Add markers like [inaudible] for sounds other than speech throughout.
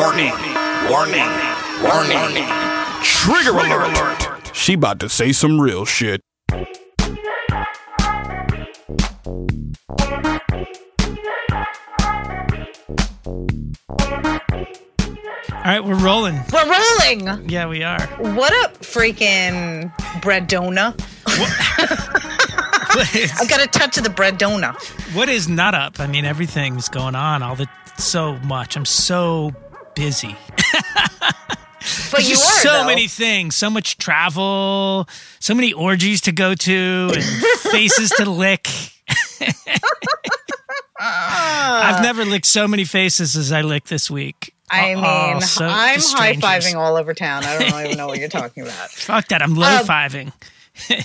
Warning, warning, warning. Trigger alert. She about to say some real shit. All right, we're rolling. We're rolling. Yeah, we are. What up, freaking breadona? What [laughs] is, I got a touch of the breadona. what is not up? I mean, everything's going on. All the so much. I'm so busy. [laughs] But you are so though. many things. So much travel. So many orgies to go to and [laughs] faces to lick. [laughs] I've never licked so many faces as I licked this week. I Oh, mean, so- I'm high fiving all over town. I don't even know what you're talking about. Fuck that. I'm Um, low fiving.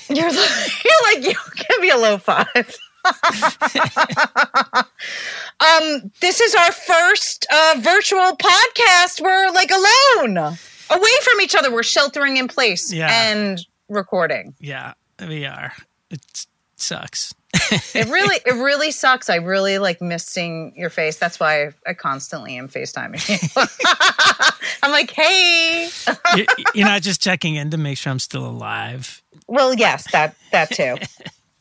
You're like, you're like, you give me a low five. Um, this is our first uh, virtual podcast. We're like alone, away from each other. We're sheltering in place Yeah. and recording. yeah, we are. It sucks. [laughs] It really, it really sucks. I really like missing your face. That's why I, I constantly am FaceTiming you. [laughs] I'm like, hey. You- You're not just checking in to make sure I'm still alive. Well, yes, that that too.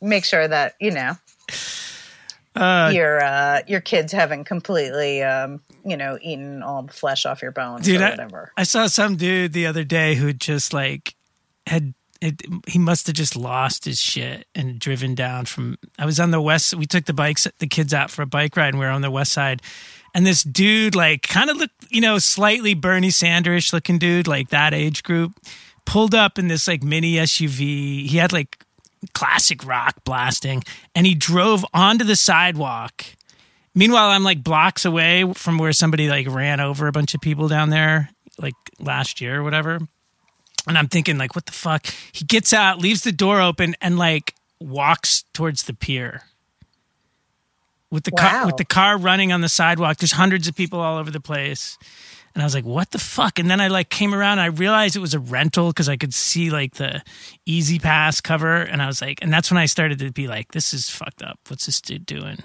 Make sure that you know Uh, your uh, your kids haven't completely, um, you know, eaten all the flesh off your bones dude, or I, whatever. I saw some dude the other day who just like had it, he must have just lost his shit and driven down from. I was on the west. We took the bikes, the kids out for a bike ride, and we were on the west side. And this dude, like, kind of looked, you know, slightly Bernie Sanders looking dude, like that age group, pulled up in this like mini SUV. He had like classic rock blasting, and he drove onto the sidewalk. Meanwhile, I'm like blocks away from where somebody like ran over a bunch of people down there, like last year or whatever. And I'm thinking, like, what the fuck? He gets out, leaves the door open, and like walks towards the pier with the car with the car running on the sidewalk. There's hundreds of people all over the place. And I was like, what the fuck? And then I like came around and I realized it was a rental because I could see like the E-ZPass cover. And I was like, and that's when I started to be like, this is fucked up. What's this dude doing?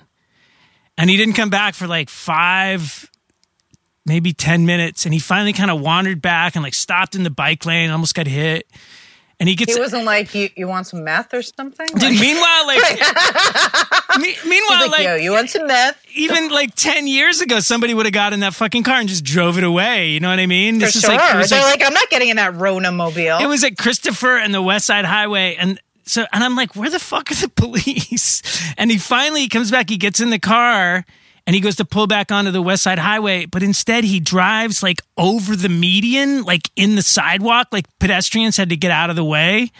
And he didn't come back for like five, maybe 10 minutes. And he finally kind of wandered back and like stopped in the bike lane, almost got hit. And he gets He wasn't like, you, you want some meth or something? Dude, meanwhile, like, [laughs] me- meanwhile, like, like, yo, you want some meth? even like 10 years ago, somebody would have got in that fucking car and just drove it away. You know what I mean? For This is sure. like, They're like, like, I'm not getting in that Rona mobile. it was at Christopher and the West Side Highway. And so, and I'm like, where the fuck are the [laughs] police? And he finally comes back, he gets in the car and he goes to pull back onto the West Side Highway. But instead, he drives like over the median, like in the sidewalk, like pedestrians had to get out of the way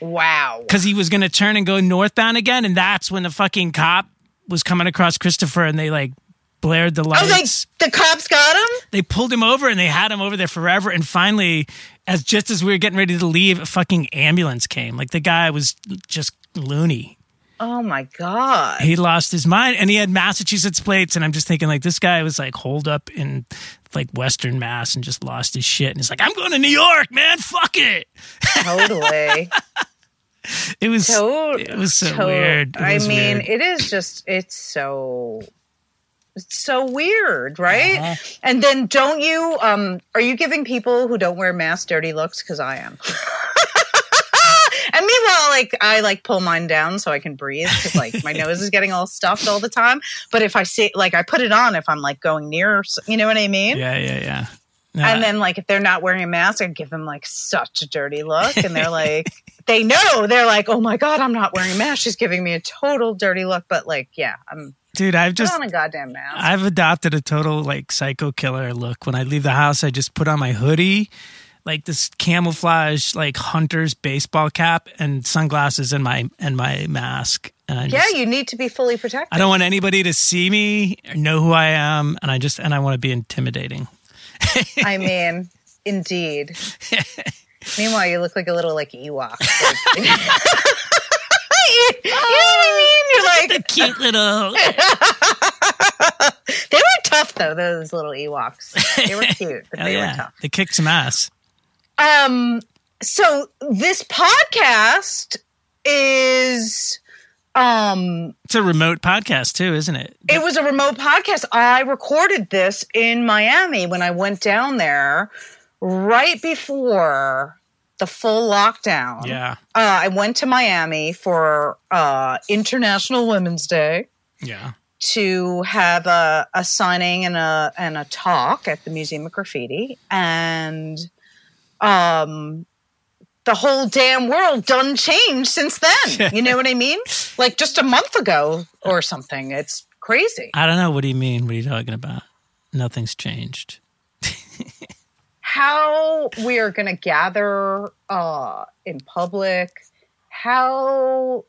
wow. because he was going to turn and go northbound again. And that's when the fucking cop was coming across Christopher and they like blared the Oh, lights. they, the cops got him? they pulled him over and they had him over there forever. And finally, as just as we were getting ready to leave, a fucking ambulance came. Like the guy was just loony. Oh my God. He lost his mind and he had Massachusetts plates. And I'm just thinking, like, this guy was like holed up in like Western Mass and just lost his shit. And he's like, I'm going to New York, man. Fuck it. Totally. [laughs] It was, To- it was so weird. It I mean, weird. it is just it's so it's so weird, right? Uh-huh. And then don't you um are you giving people who don't wear masks dirty looks cuz I am. [laughs] And meanwhile, like I like pull mine down so I can breathe because like my nose is getting all stuffed all the time. But if I see, like, I put it on if I'm like going near, you know what I mean? yeah, yeah, yeah. No, And then like if they're not wearing a mask, I give them like such a dirty look, and they're like, [laughs] they know they're like, oh my god, I'm not wearing a mask. She's giving me a total dirty look. But like, yeah, I'm dude, I've put just on a goddamn mask. I've adopted a total like psycho killer look. When I leave the house, I just put on my hoodie, like this camouflage like hunter's baseball cap and sunglasses and my and my mask. And yeah, just, you need to be fully protected. I don't want anybody to see me or know who I am, and I just and I want to be intimidating. I [laughs] mean, indeed. [laughs] Meanwhile, you look like a little like Ewok. [laughs] You, you know what I oh, mean? You're like, Cute little. they were tough though. Those little Ewoks. They were cute, but Hell they were yeah, tough. they kicked some ass. Um, so this podcast is Um, It's a remote podcast too, isn't it? it was a remote podcast. I recorded this in Miami when I went down there right before the full lockdown. Yeah. Uh, I went to Miami for uh, International Women's Day Yeah. to have a, a signing and a and a talk at the Museum of Graffiti, and um, the whole damn world done changed since then. [laughs] you know what I mean? Like just a month ago or something. It's crazy. I don't know. What do you mean? What are you talking about? Nothing's changed. [laughs] How we are going to gather uh, in public, how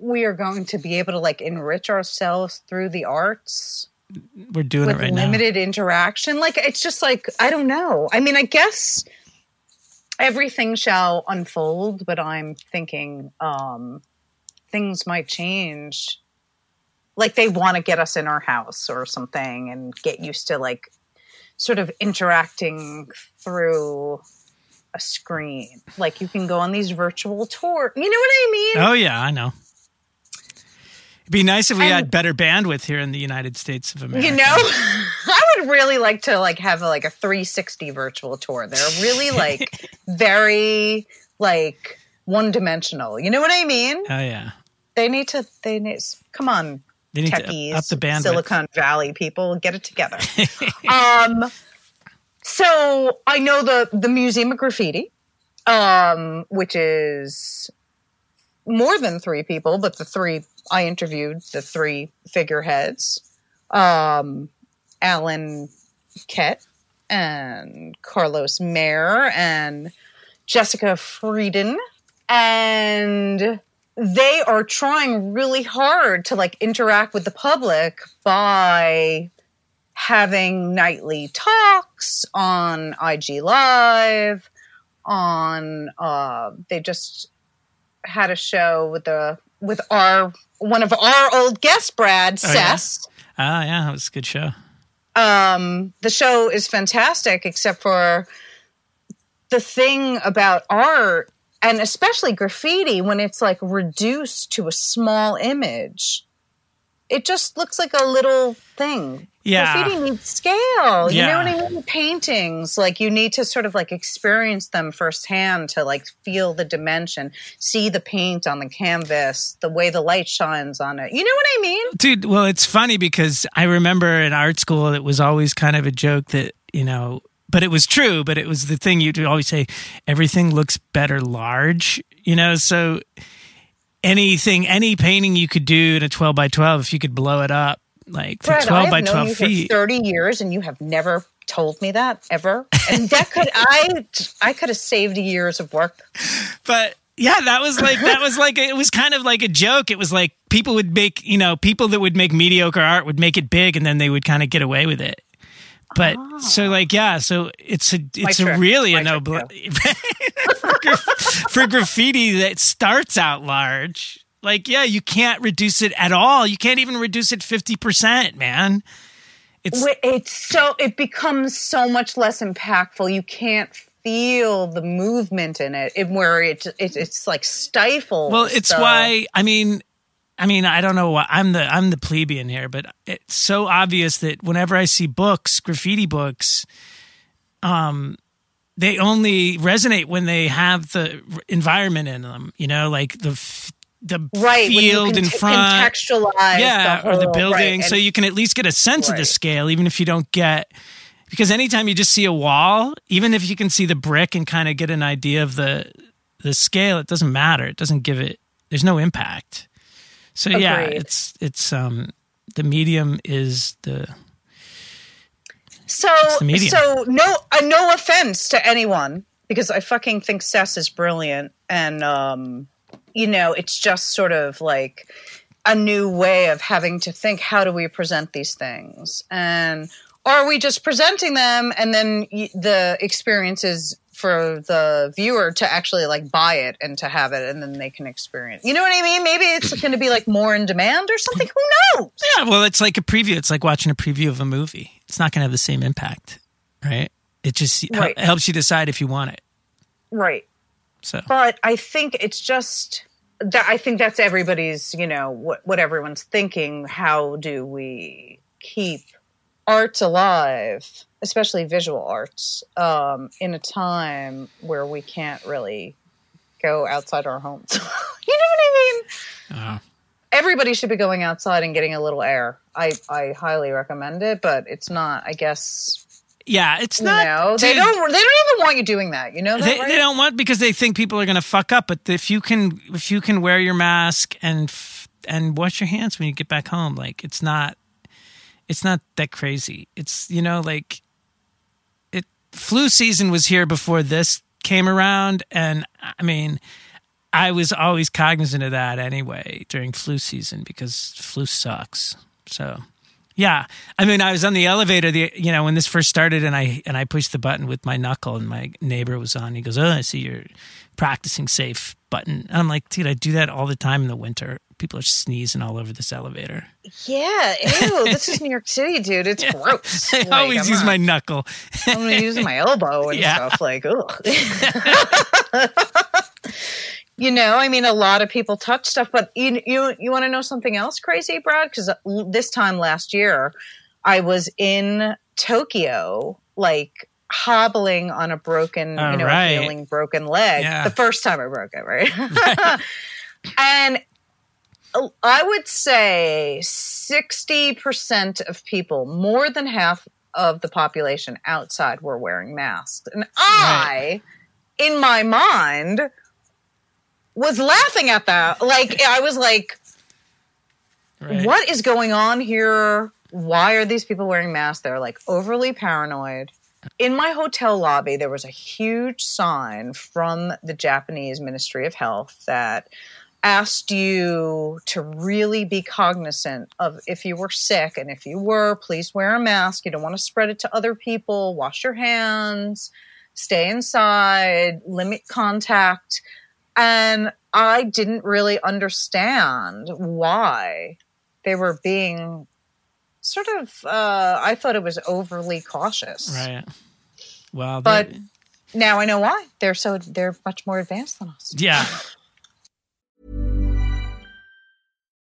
we are going to be able to like enrich ourselves through the arts. We're doing it right limited interaction. Like it's just like I don't know. I mean, I guess everything shall unfold, but I'm thinking um things might change. Like they want to get us in our house or something and get used to like sort of interacting through a screen. Like you can go on these virtual tours. You know what I mean? Oh yeah, I know. It'd be nice if we And- had better bandwidth here in the United States of America. You know, [laughs] I would really like to like have like a 360 virtual tour. They're really [laughs] like very like one dimensional. You know what I mean? Oh yeah. They need to. They need. Come on, They need techies, to up the bandwidth. Silicon Valley people, get it together. [laughs] um, so I know the the Museum of Graffiti, um, which is more than three people, but the three I interviewed, the three figureheads, um, Alan Ket and Carlos Mare and Jessica Freidin, and they are trying really hard to like interact with the public by having nightly talks on IG Live. On uh, they just had a show with the with our one of our old guests, Brad Oh, yeah? Sess. Ah yeah, that was a good show. Um, the show is fantastic, except for the thing about art and especially graffiti when it's like reduced to a small image. It just looks like a little thing. Yeah. Graffiti needs scale. You Yeah. know what I mean? Paintings, like you need to sort of like experience them firsthand to like feel the dimension, see the paint on the canvas, the way the light shines on it. You know what I mean? Dude, well, it's funny because I remember in art school it was always kind of a joke that, you know, but it was true, but it was the thing you'd always say everything looks better large, you know, so anything any painting you could do in a 12 by 12 if you could blow it up like Brad, 12 I by have known 12 you feet. for 30 years and you have never told me that ever. And that could [laughs] I I could have saved years of work. but yeah, that was like that was like it was kind of like a joke. It was like people would make you know people that would make mediocre art would make it big, and then they would kind of get away with it. But so ah. like yeah, so it's a it's a trick. really a My no trick, [laughs] for, for graffiti that starts out large. Like yeah, you can't reduce it at all. You can't even reduce it fifty percent, man. It's It's so it becomes so much less impactful. You can't feel the movement in it, it where it, it it's like stifled. Well, it's So- why I mean, I mean, I don't know why I'm the I'm the plebeian here, but it's so obvious that whenever I see books, graffiti books, um, they only resonate when they have the environment in them. You know, like the f- the right field in front, contextualize yeah, the or the building, right, so you can at least get a sense of the scale, even if you don't get. Because anytime you just see a wall, even if you can see the brick and kind of get an idea of the the scale, it doesn't matter. It doesn't give it. There's no impact. So yeah, it's it's um the medium is the So, the so no, uh, no offense to anyone because I fucking think Sess is brilliant, and um, you know, it's just sort of like a new way of having to think: how do we present these things, and are we just presenting them, and then the experience is for the viewer to actually like buy it and to have it, and then they can experience. You know what I mean? Maybe it's [clears throat] going to be like more in demand or something. Who knows? yeah. Well, it's like a preview. It's like watching a preview of a movie. It's not going to have the same impact, right? It just Right. helps you decide if you want it. Right. So but I think it's just that, I think that's everybody's, you know, what, what everyone's thinking. How do we keep arts alive, especially visual arts, um, in a time where we can't really go outside our homes? [laughs] you know what I mean? Uh, Everybody should be going outside and getting a little air. I, I highly recommend it, but it's not, I guess, yeah, it's you not. know, they don't, they don't even want you doing that. You know that, They, right? they don't want because they think people are going to fuck up. But if you can, if you can wear your mask and f- and wash your hands when you get back home, like it's not, it's not that crazy. It's you know like, it flu season was here before this came around, and I mean, I was always cognizant of that anyway during flu season because flu sucks. So. Yeah, I mean, I was on the elevator. The you know when this first started, and I and I pushed the button with my knuckle, and my neighbor was on. He goes, "Oh, I see you're practicing safe." Button. And I'm like, dude, I do that all the time in the winter. People are sneezing all over this elevator. Yeah, ew, this is New York City, dude. It's [laughs] gross. [laughs] I Like, always I'm use not- my knuckle. [laughs] I'm gonna use my elbow and Yeah. stuff. Like, ugh. You know, I mean, a lot of people touch stuff, but you you you want to know something else crazy, Brad? Because uh, this time last year, I was in Tokyo, like hobbling on a broken, All you know, right. healing broken leg. Yeah. The first time I broke it, right? [laughs] [laughs] and uh, I would say 60% of people, more than half of the population outside were wearing masks. And I, in my mind, was laughing at that. Like, I was like, Right. what is going on here? Why are these people wearing masks? They're like overly paranoid. In my hotel lobby, there was a huge sign from the Japanese Ministry of Health that asked you to really be cognizant of if you were sick and if you were, please wear a mask. You don't want to spread it to other people. Wash your hands, stay inside, limit contact. And I didn't really understand why they were being sort of uh, I thought it was overly cautious. Right. Well, But- Now I know why. They're so they're much more advanced than us. yeah,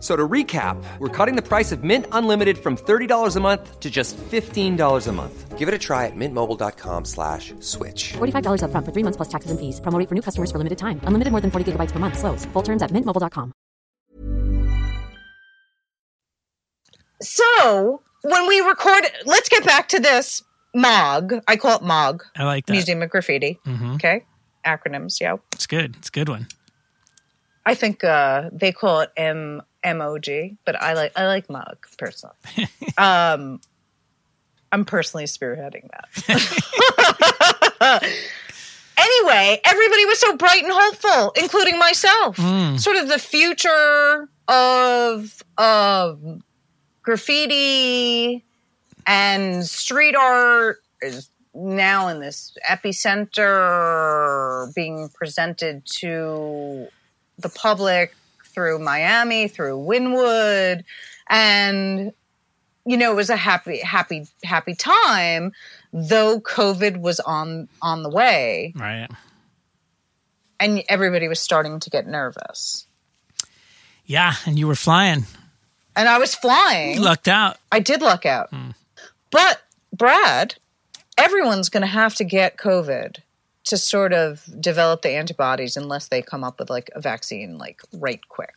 F- So to recap, we're cutting the price of Mint Unlimited from $30 a month to just $15 a month. Give it a try at mintmobile.com slash switch. $45 upfront for three months plus taxes and fees. Promo rate for new customers for limited time. Unlimited more than 40 gigabytes per month. Slows. Full terms at mintmobile.com. So when we record, let's get back to this MOG. I call it MOG, I like that. Museum of Graffiti. Mhm. Okay, acronyms. Yeah, It's good. It's a good one. I think uh, they call it M MOG, but I like I like mug personally. [laughs] um, I'm personally spearheading that. [laughs] anyway, everybody was so bright and hopeful, including myself. Sort of the future of of graffiti and street art is now in this epicenter being presented to the public through Miami, through Wynwood, and you know it was a happy, happy, happy time. Though COVID was on on the way, Right. and everybody was starting to get nervous, Yeah, and you were flying. and I was flying. You lucked out. I did luck out. Hmm. But Brad, everyone's going to have to get COVID to sort of develop the antibodies unless they come up with like a vaccine like right quick.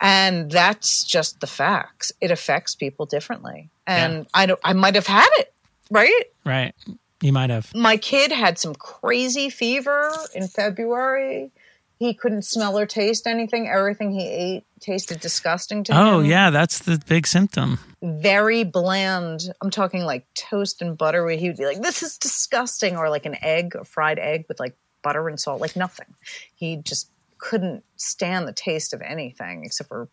And that's just the facts. It affects people differently. And I don't I might have had it, right? Right. You might have. My kid had some crazy fever in February. He couldn't smell or taste anything. Everything he ate tasted disgusting to oh, him Oh, yeah, that's the big symptom. very bland. I'm talking like toast and butter where he would be like, this is disgusting. Or like an egg, a fried egg with like butter and salt, like nothing. He just couldn't stand the taste of anything except for,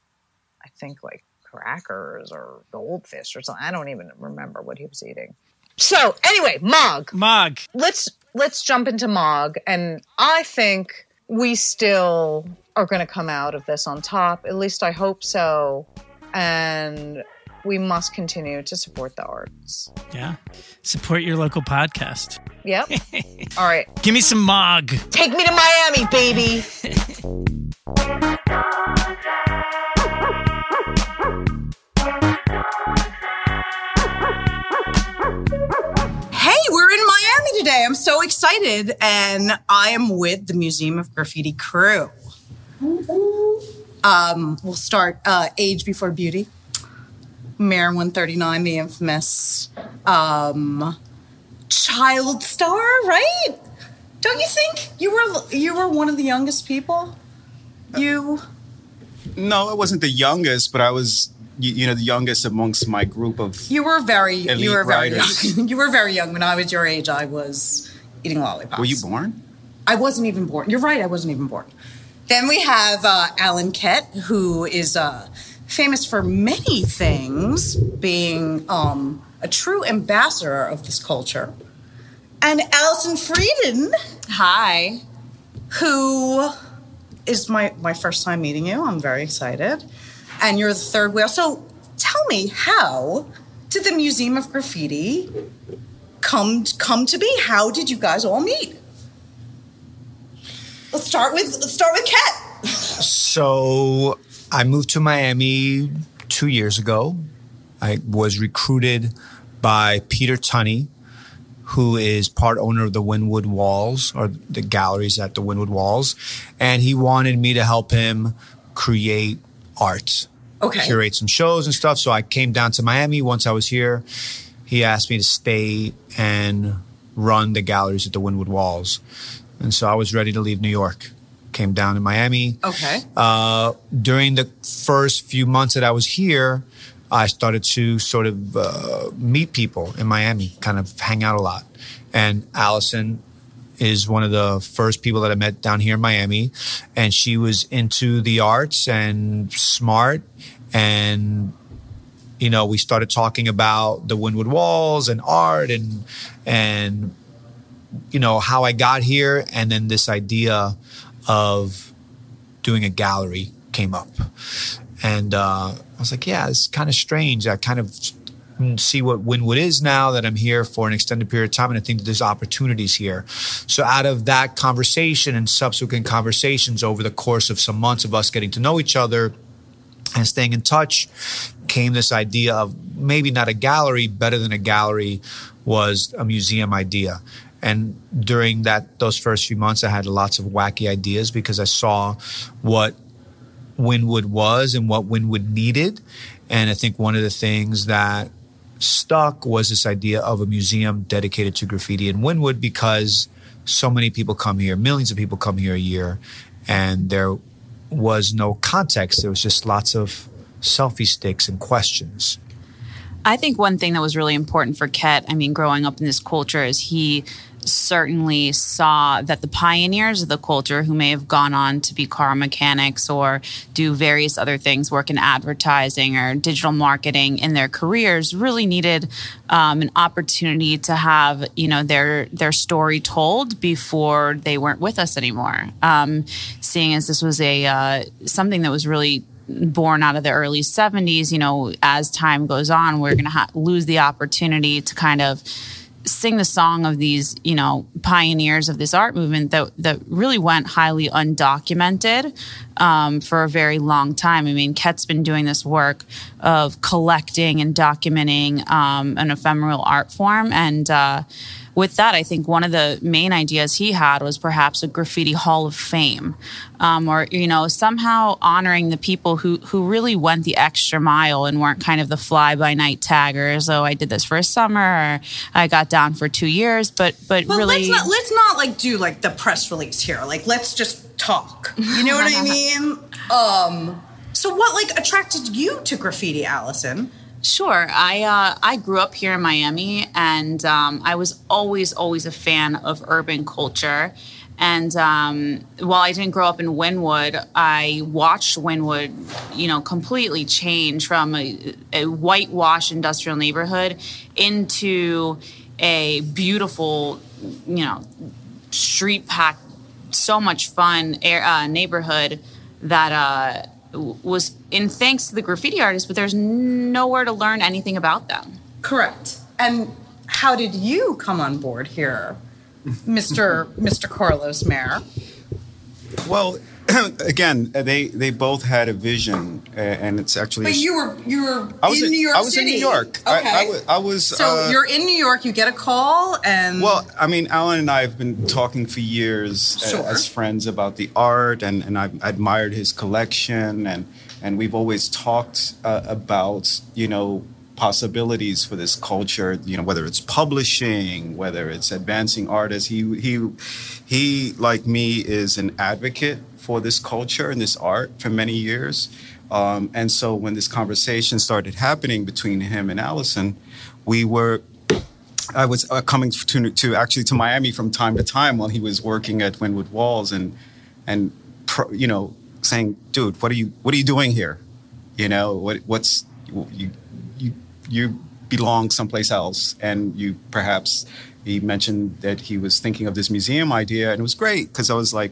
I think, like crackers or goldfish or something. I don't even remember what he was eating. So anyway, Mog Mog. let's let's jump into Mog, and I think we still are going to come out of this on top. At least I hope so. And we must continue to support the arts. Yeah. Support your local podcast. Yep. [laughs] All right. Give me some Mog. Take me to Miami, baby. [laughs] today. I'm so excited. And I am with the Museum of Graffiti crew. Um, we'll start uh, Age Before Beauty. Mare 139, the infamous um, child star, right? Don't you think you were you were one of the youngest people? You No, I wasn't the youngest, but I was, you, you know, the youngest amongst my group of. you were very you Elite were very writers. young. [laughs] you were very young when I was your age. I was eating lollipops. Were you born? I wasn't even born. You're right. I wasn't even born. Then we have uh, Alan Ket, who is uh, famous for many things, being um, a true ambassador of this culture, and Allison Freidin, Hi. who is my my first time meeting you. I'm very excited, and you're the third wheel. So tell me, how did the Museum of Graffiti come come to be? How did you guys all meet? Let's start with let's start with Ket. So I moved to Miami two years ago. I was recruited by Peter Tunney, who is part owner of the Wynwood Walls or the galleries at the Wynwood Walls. And he wanted me to help him create art, Okay. curate some shows and stuff. So I came down to Miami once I was here. He asked me to stay and run the galleries at the Wynwood Walls. And so I was ready to leave New York. Came down to Miami. Okay. Uh, during the first few months that I was here, I started to sort of uh, meet people in Miami, kind of hang out a lot. And Allison is one of the first people that I met down here in Miami. And she was into the arts and smart. And, you know, we started talking about the Wynwood Walls and art and, and, you know, how I got here. And then this idea of doing a gallery came up. And uh, I was like, yeah, it's kind of strange. I kind of see what Wynwood is now that I'm here for an extended period of time. And I think that there's opportunities here. So out of that conversation and subsequent conversations over the course of some months of us getting to know each other and staying in touch came this idea of maybe not a gallery, better than a gallery was a museum idea. And during that those first few months, I had lots of wacky ideas because I saw what Wynwood was and what Wynwood needed. And I think one of the things that stuck was this idea of a museum dedicated to graffiti in Wynwood because so many people come here, millions of people come here a year, and there was no context. There was just lots of selfie sticks and questions. I think one thing that was really important for Ket, I mean, growing up in this culture, is he certainly saw that the pioneers of the culture who may have gone on to be car mechanics or do various other things, work in advertising or digital marketing in their careers, really needed um, an opportunity to have you know their their story told before they weren't with us anymore. Um, seeing as this was a uh, something that was really born out of the early 70s you know as time goes on we're going to ha- lose the opportunity to kind of sing the song of these you know pioneers of this art movement that that really went highly undocumented um, for a very long time. I mean Ket's been doing this work of collecting and documenting um, an ephemeral art form and uh, with that, I think one of the main ideas he had was perhaps a graffiti hall of fame, um, or you know somehow honoring the people who who really went the extra mile and weren't kind of the fly by night taggers. Oh, I did this for a summer, or I got down for two years, but but, really. let's not let's not like do like the press release here. Like let's just talk. You know what I [laughs] mean? Um so what like attracted you to graffiti, Allison? Sure. I uh, I grew up here in Miami, and um, I was always always a fan of urban culture. And um, while I didn't grow up in Wynwood, I watched Wynwood, you know, completely change from a, a whitewash industrial neighborhood into a beautiful, you know, street packed so much fun air, uh, neighborhood that uh, was in thanks to the graffiti artists, but there's nowhere to learn anything about them. Correct. And how did you come on board here, Mr. [laughs] Mr. Carlos Mare? Well, [clears throat] again, they they both had a vision, uh, and it's actually. But you were you were I was in in- New York I was in New York. Okay. I- I I was, So uh, you're in New York. You get a call, and Well, I mean, Alan and I have been talking for years uh, Sure. as friends about the art, and, and I've admired his collection, and and we've always talked uh, about you know possibilities for this culture. You know, whether it's publishing, whether it's advancing artists. He he he, like me, is an advocate for this culture and this art for many years. Um, and so when this conversation started happening between him and Allison, we were I was uh, coming to, to actually to Miami from time to time while he was working at Wynwood Walls and and pro, you know saying, "Dude, what are you what are you doing here? You know what what's you you you belong someplace else." And you perhaps he mentioned that he was thinking of this museum idea, and it was great because I was like.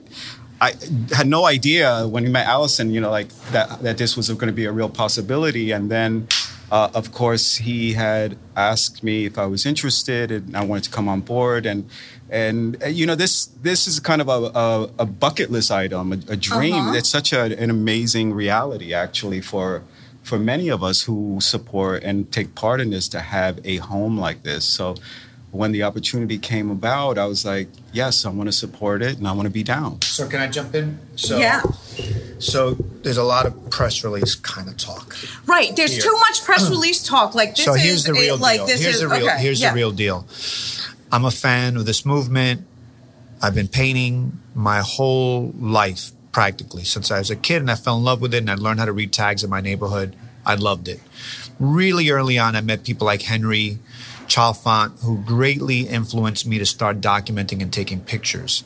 I had no idea when we met Allison, you know, like that that this was going to be a real possibility. And then, uh, of course, he had asked me if I was interested, and I wanted to come on board. And and uh, you know, this this is kind of a, a, a bucket list item, a, a dream. Uh-huh. It's such a, an amazing reality, actually, for for many of us who support and take part in this to have a home like this. So. When the opportunity came about, I was like, "Yes, I want to support it, and I want to be down." So can I jump in? So, yeah, So there's a lot of press release kind of talk. right. There's Here. too much press [clears throat] release talk. Like this so is here's the real it, like deal. this here's is the real. okay. here's yeah. the real deal. I'm a fan of this movement. I've been painting my whole life practically since I was a kid, and I fell in love with it. And I learned how to read tags in my neighborhood. I loved it. Really early on, I met people like Henry Chalfant, who greatly influenced me to start documenting and taking pictures.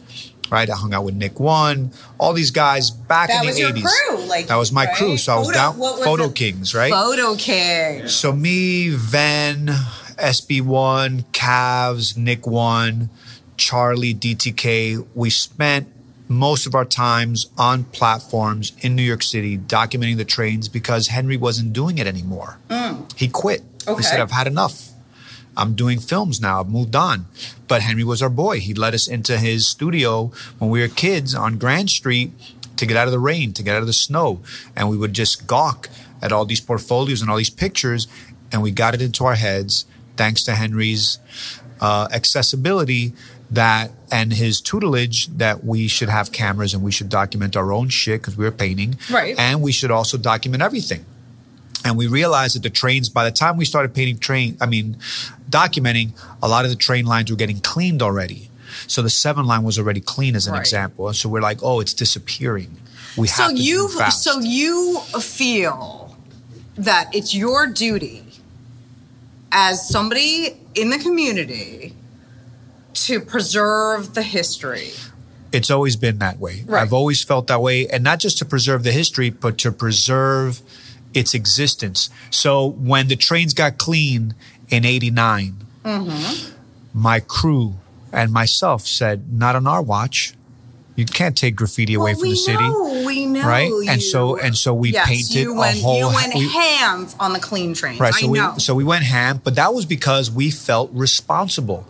Right, I hung out with Nick One, all these guys back That in was the your 80s. crew, like that was my right? crew. So I was Photo- down Photo? Kings, right? Photo King. So me, Ven, SB1, Cavs, Nick One, Charlie, DTK, we spent most of our times on platforms in New York City documenting the trains because Henry wasn't doing it anymore. Mm. He quit. Okay. He said, I've had enough. I'm doing films now. I've moved on. But Henry was our boy. He let us into his studio when we were kids on Grand Street to get out of the rain, to get out of the snow. And we would just gawk at all these portfolios and all these pictures. And we got it into our heads, thanks to Henry's uh, accessibility that and his tutelage that we should have cameras and we should document our own shit because we were painting. Right. And we should also document everything and we realized that the trains by the time we started painting train i mean documenting a lot of the train lines were getting cleaned already so the seven line was already clean as an Right. example so we're like oh it's disappearing we So have to you so you feel that it's your duty as somebody in the community to preserve the history. it's always been that way Right. i've always felt that way and not just to preserve the history but to preserve its existence so when the trains got clean in 89 Mm-hmm. my crew and myself said not on our watch you can't take graffiti away Well, from the city know, we know, right? And so and so we yes, painted you went, a whole. You went we- ham on the clean train, right. I So we know. so we went ham, but that was because we felt responsible.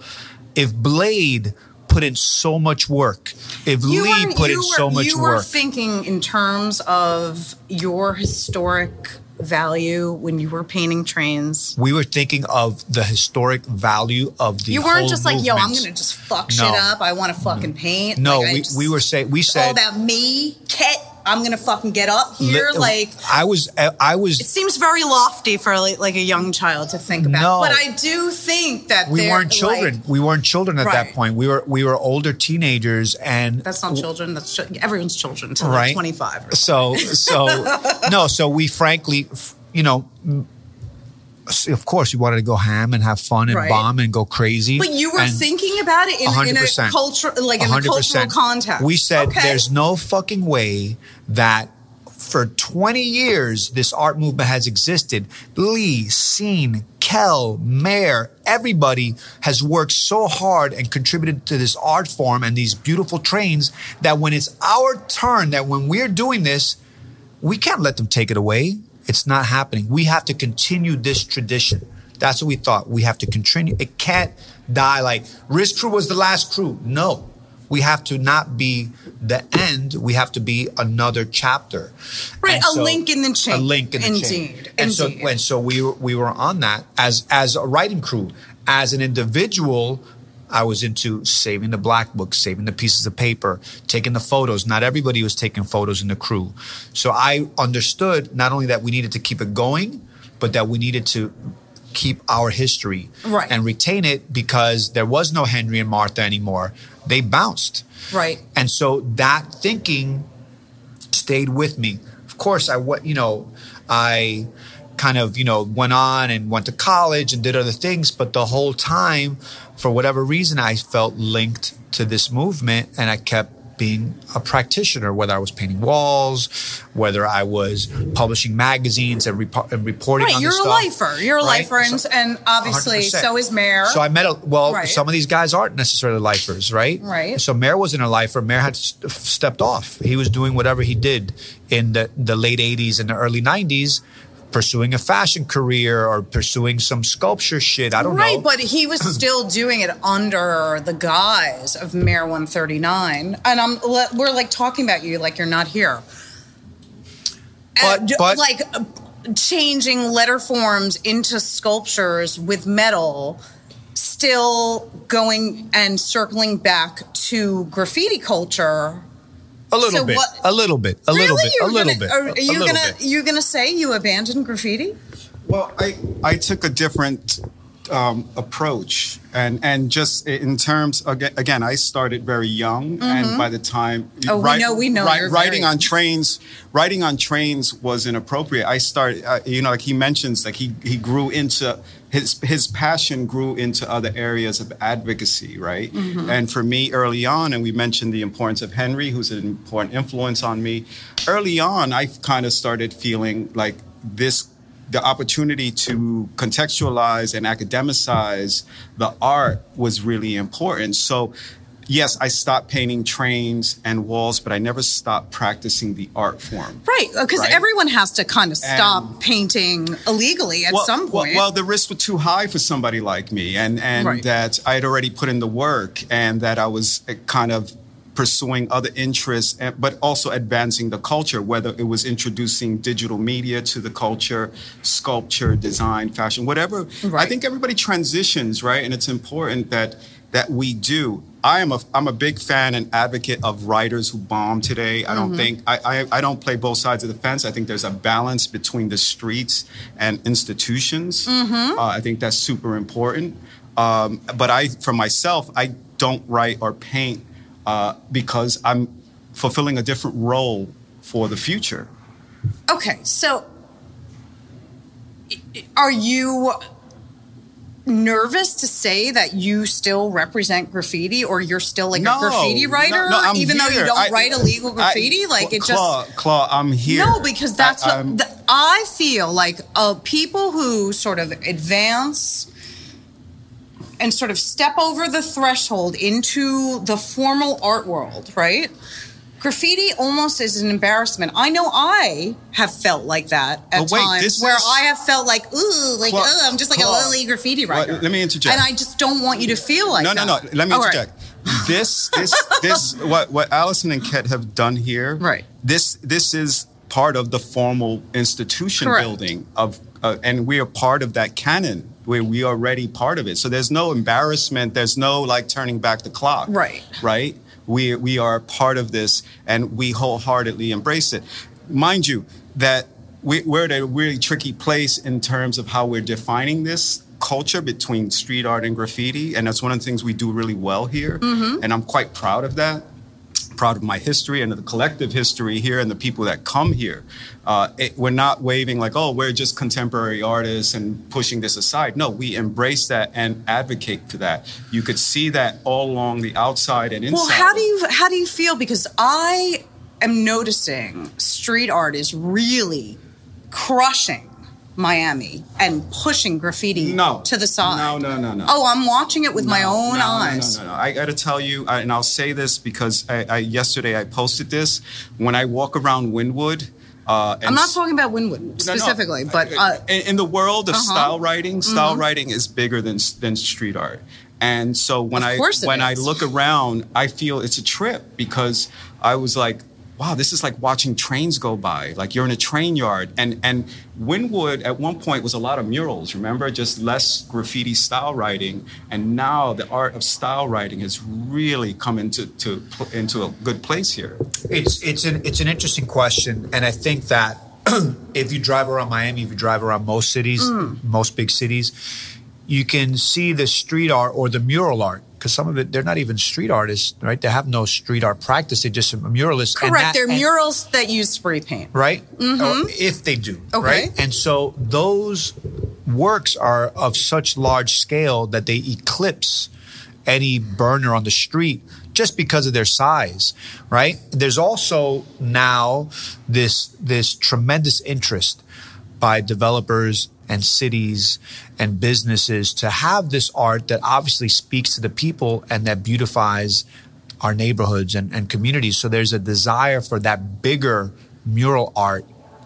If Blade put in so much work, if you Lee were, put in were, so much you were work, thinking in terms of your historic value when you were painting trains. we were thinking of the historic value of the. you weren't just like, yo, I'm gonna just fuck No. shit up. I want to fucking mm-hmm. paint. No, Like, we, just- we were saying we said all about me, Ket. I'm gonna fucking get up here. li- like I was I was it seems very lofty for like, like a young child to think about. No. But I do think that we weren't children. like- we weren't children at that point. We were we were older teenagers, and that's not children. That's ch- everyone's children until Right. like 25. Or So so no. So [laughs] we frankly, f- you know, of course, you wanted to go ham and have fun and Right. bomb and go crazy. But you were And thinking about it in, in a 100%. culture, like in a cultural context. We said Okay. there's no fucking way that for 20 years this art movement has existed. Lee, Seen, Kel, Mare, everybody has worked so hard and contributed to this art form and these beautiful trains that when it's our turn, that when we're doing this, we can't let them take it away. It's not happening. We have to continue this tradition. That's what we thought. We have to continue. It can't die like Risk Crew was the last crew. No, we have to not be the end. We have to be another chapter. Right, And a so- link in the chain. A link in the Indeed, chain. And so, and so we were, we were on that as as a writing crew. As an individual, I was into saving the black book, saving the pieces of paper, taking the photos. Not everybody was taking photos in the crew. So I understood not only that we needed to keep it going, but that we needed to keep our history Right. and retain it because there was no Henry and Martha anymore. They bounced. Right. And so that thinking stayed with me. Of course, I what you know, I kind of you know went on and went to college and did other things, but the whole time, for whatever reason, I felt linked to this movement, and I kept being a practitioner. Whether I was painting walls, whether I was publishing magazines and, and reporting Right, on you're this a stuff, lifer. You're a right? lifer, and, So- and obviously 100%. so is Mare. So I met a well. Right. Some of these guys aren't necessarily lifers, right? Right. So Mare wasn't a lifer. Mare had st- stepped off. He was doing whatever he did in the the late '80s and the early '90s, pursuing a fashion career or pursuing some sculpture shit. I don't right, know. Right, but he was [clears throat] still doing it under the guise of Mare 139, and I'm we're like talking about you like you're not here. But- Uh, but- like uh, changing letter forms into sculptures with metal, still going and circling back to graffiti culture. A little so bit, what- a little bit, a little bit, You're a little gonna, bit, Are, a- a you gonna bit. you gonna say you abandoned graffiti? Well, I I took a different um, approach, and and just in terms again, again I started very young, and by the time Oh, we know- we know write- writing very- on trains, writing on trains was inappropriate. I started, uh, you know, like he mentions, like he he grew into. His, his passion grew into other areas of advocacy, right? Mm-hmm. And for me, early on, and we mentioned the importance of Henry, who's an important influence on me. Early on, I kind of started feeling like this the opportunity to contextualize and academicize the art was really important. So, yes, I stopped painting trains and walls, but I never stopped practicing the art form. Right, because Right. everyone has to kind of stop And- painting illegally at well, some point. Well, the risks were too high for somebody like me, and and Right. that I had already put in the work, and that I was uh, kind of pursuing other interests, but also advancing the culture. Whether it was introducing digital media to the culture, sculpture, design, fashion, whatever. I think everybody transitions, right? And it's important that that we do. I am a I'm a big fan and advocate of writers who bomb today. I don't think I, I I don't play both sides of the fence. I think there's a balance between the streets and institutions. Uh, I think that's super important. Um, but I, for myself, I don't write or paint uh, because I'm fulfilling a different role for the future. okay, so are you nervous to say that you still represent graffiti or you're still like a graffiti writer no, I'm even though you don't I- write illegal graffiti I- like it Claw, just Claw, I'm here. No, because that's I- what the, I feel like uh, people who sort of advance and sort of step over the threshold into the formal art world, right? Graffiti almost is an embarrassment. I know I have felt like that at But wait, times where is- I have felt like, ooh, like, Claude, ugh, I'm just like Claude. a lily graffiti Well, writer. let me interject. And I just don't want you to feel like no, that. no, no. Let me All right. interject. This, this, [laughs] this. What what Allison and Ket have done here. Right. This, this is part of the formal institution Correct. building of, uh, and we are part of that canon where we are already part of it. So there's no embarrassment. There's no like turning back the clock. Right. Right. We we are part of this, and we wholeheartedly embrace it. Mind you, that we, we're at a really tricky place in terms of how we're defining this culture between street art and graffiti, and that's one of the things we do really well here. Mm-hmm. And I'm quite proud of that. Proud of my history and of the collective history here and the people that come here. Uh, it, we're not waving like, oh, we're just contemporary artists and pushing this aside. No, we embrace that and advocate for that. You could see that all along the outside and inside. Well, how do you how do you feel? Because I am noticing street art is really crushing Miami and pushing graffiti No. to the side. No, no, no, no. Oh, I'm watching it with my own no, eyes. No, no, no, no. I got to tell you, I, and I'll say this because I, I, yesterday I posted this. When I walk around Wynwood, uh, and I'm not talking about Wynwood No, no. specifically, but uh, in, in the world of Uh-huh. style writing, style Mhm. writing is bigger than than street art. And so when I when I look around, I feel it's a trip because I was like, wow, this is like watching trains go by. Like you're in a train yard. And and Wynwood at one point was a lot of murals, remember? Just less graffiti style writing. And now the art of style writing has really come into to, into a good place here. It's it's an it's an interesting question, and I think that [clears throat] if you drive around Miami, if you drive around most cities, Mm. most big cities, you can see the street art or the mural art because some of it they're not even street artists, right? They have no street art practice; they're just muralists. correct. that- They're and- murals that use spray paint. right? Mhm. Or if they do, Okay. right? And so those works are of such large scale that they eclipse any burner on the street just because of their size, right? There's also now this this tremendous interest by developers and cities and businesses to have this art that obviously speaks to the people and that beautifies our neighborhoods and, and communities. So there's a desire for that bigger mural art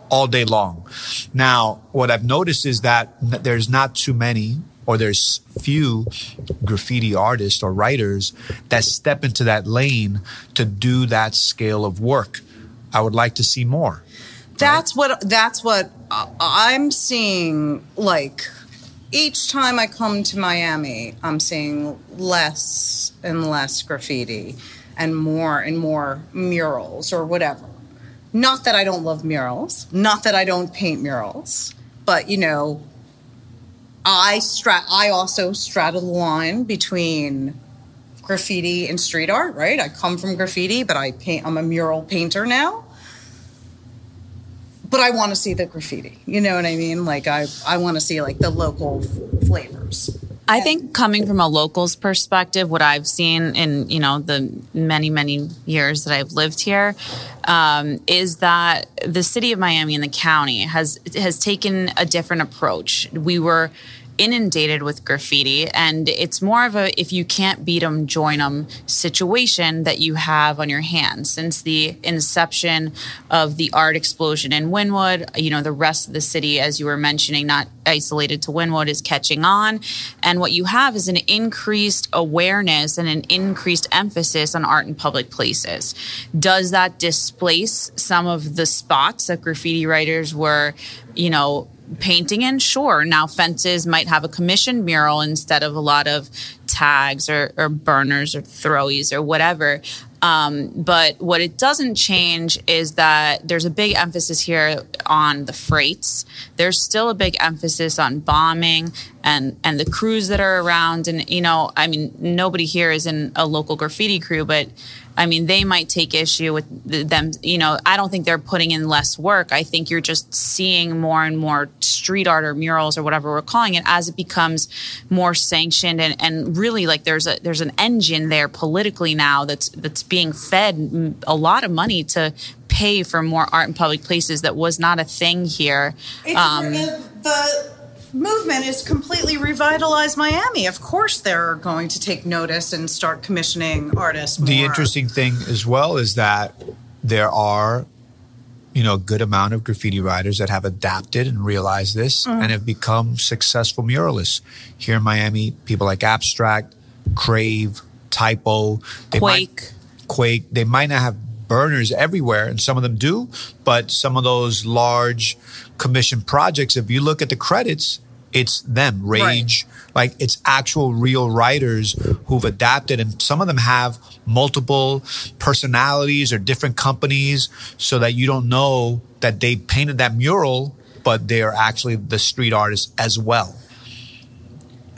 all day long. Now, what I've noticed is that there's not too many or there's few graffiti artists or writers that step into that lane to do that scale of work. I would like to see more. That's what that's what uh, I'm seeing. Like each time I come to Miami, I'm seeing less and less graffiti and more and more murals or whatever. Not that I don't love murals, not that I don't paint murals, but you know, I strat. I also straddle the line between graffiti and street art. Right? I come from graffiti, but I paint. I'm a mural painter now but I want to see the graffiti. You know what I mean? Like I, I want to see like the local flavors. I think coming from a local's perspective, what I've seen in you know the many many years that I've lived here um, is that the city of Miami and the county has has taken a different approach. We were inundated with graffiti and it's more of a if you can't beat them join them situation that you have on your hands. Since the inception of the art explosion in Wynwood you know the rest of the city as you were mentioning not isolated to Wynwood is catching on. And what you have is an increased awareness and an increased emphasis on art in public places. Does that displace some of the spots that graffiti writers were you know painting in? Sure. Now fences might have a commissioned mural instead of a lot of tags or, or burners or throwies or whatever. Um, but what it doesn't change is that there's a big emphasis here on the freights. There's still a big emphasis on bombing and and the crews that are around. And you know i mean nobody here is in a local graffiti crew but I mean, they might take issue with them. You know, I don't think they're putting in less work. I think you're just seeing more and more street art or murals or whatever we're calling it as it becomes more sanctioned and, and really like there's a there's an engine there politically now that's that's being fed a lot of money to pay for more art in public places that was not a thing here. Um, the movement is completely revitalized Miami. Of course, they're going to take notice and start commissioning artists. More. The interesting thing as well is that there are, you know, a good amount of graffiti writers that have adapted and realized this Mhm. and have become successful muralists. Here in Miami, people like Abstract, Crave, Typo, they Quake. Might, Quake. They might not have burners everywhere, and some of them do, but some of those large commission projects, if you look at the credits, it's them. Rage, like it's actual real writers who've adapted, and some of them have multiple personalities or different companies, so that you don't know that they painted that mural, but they are actually the street artists as well.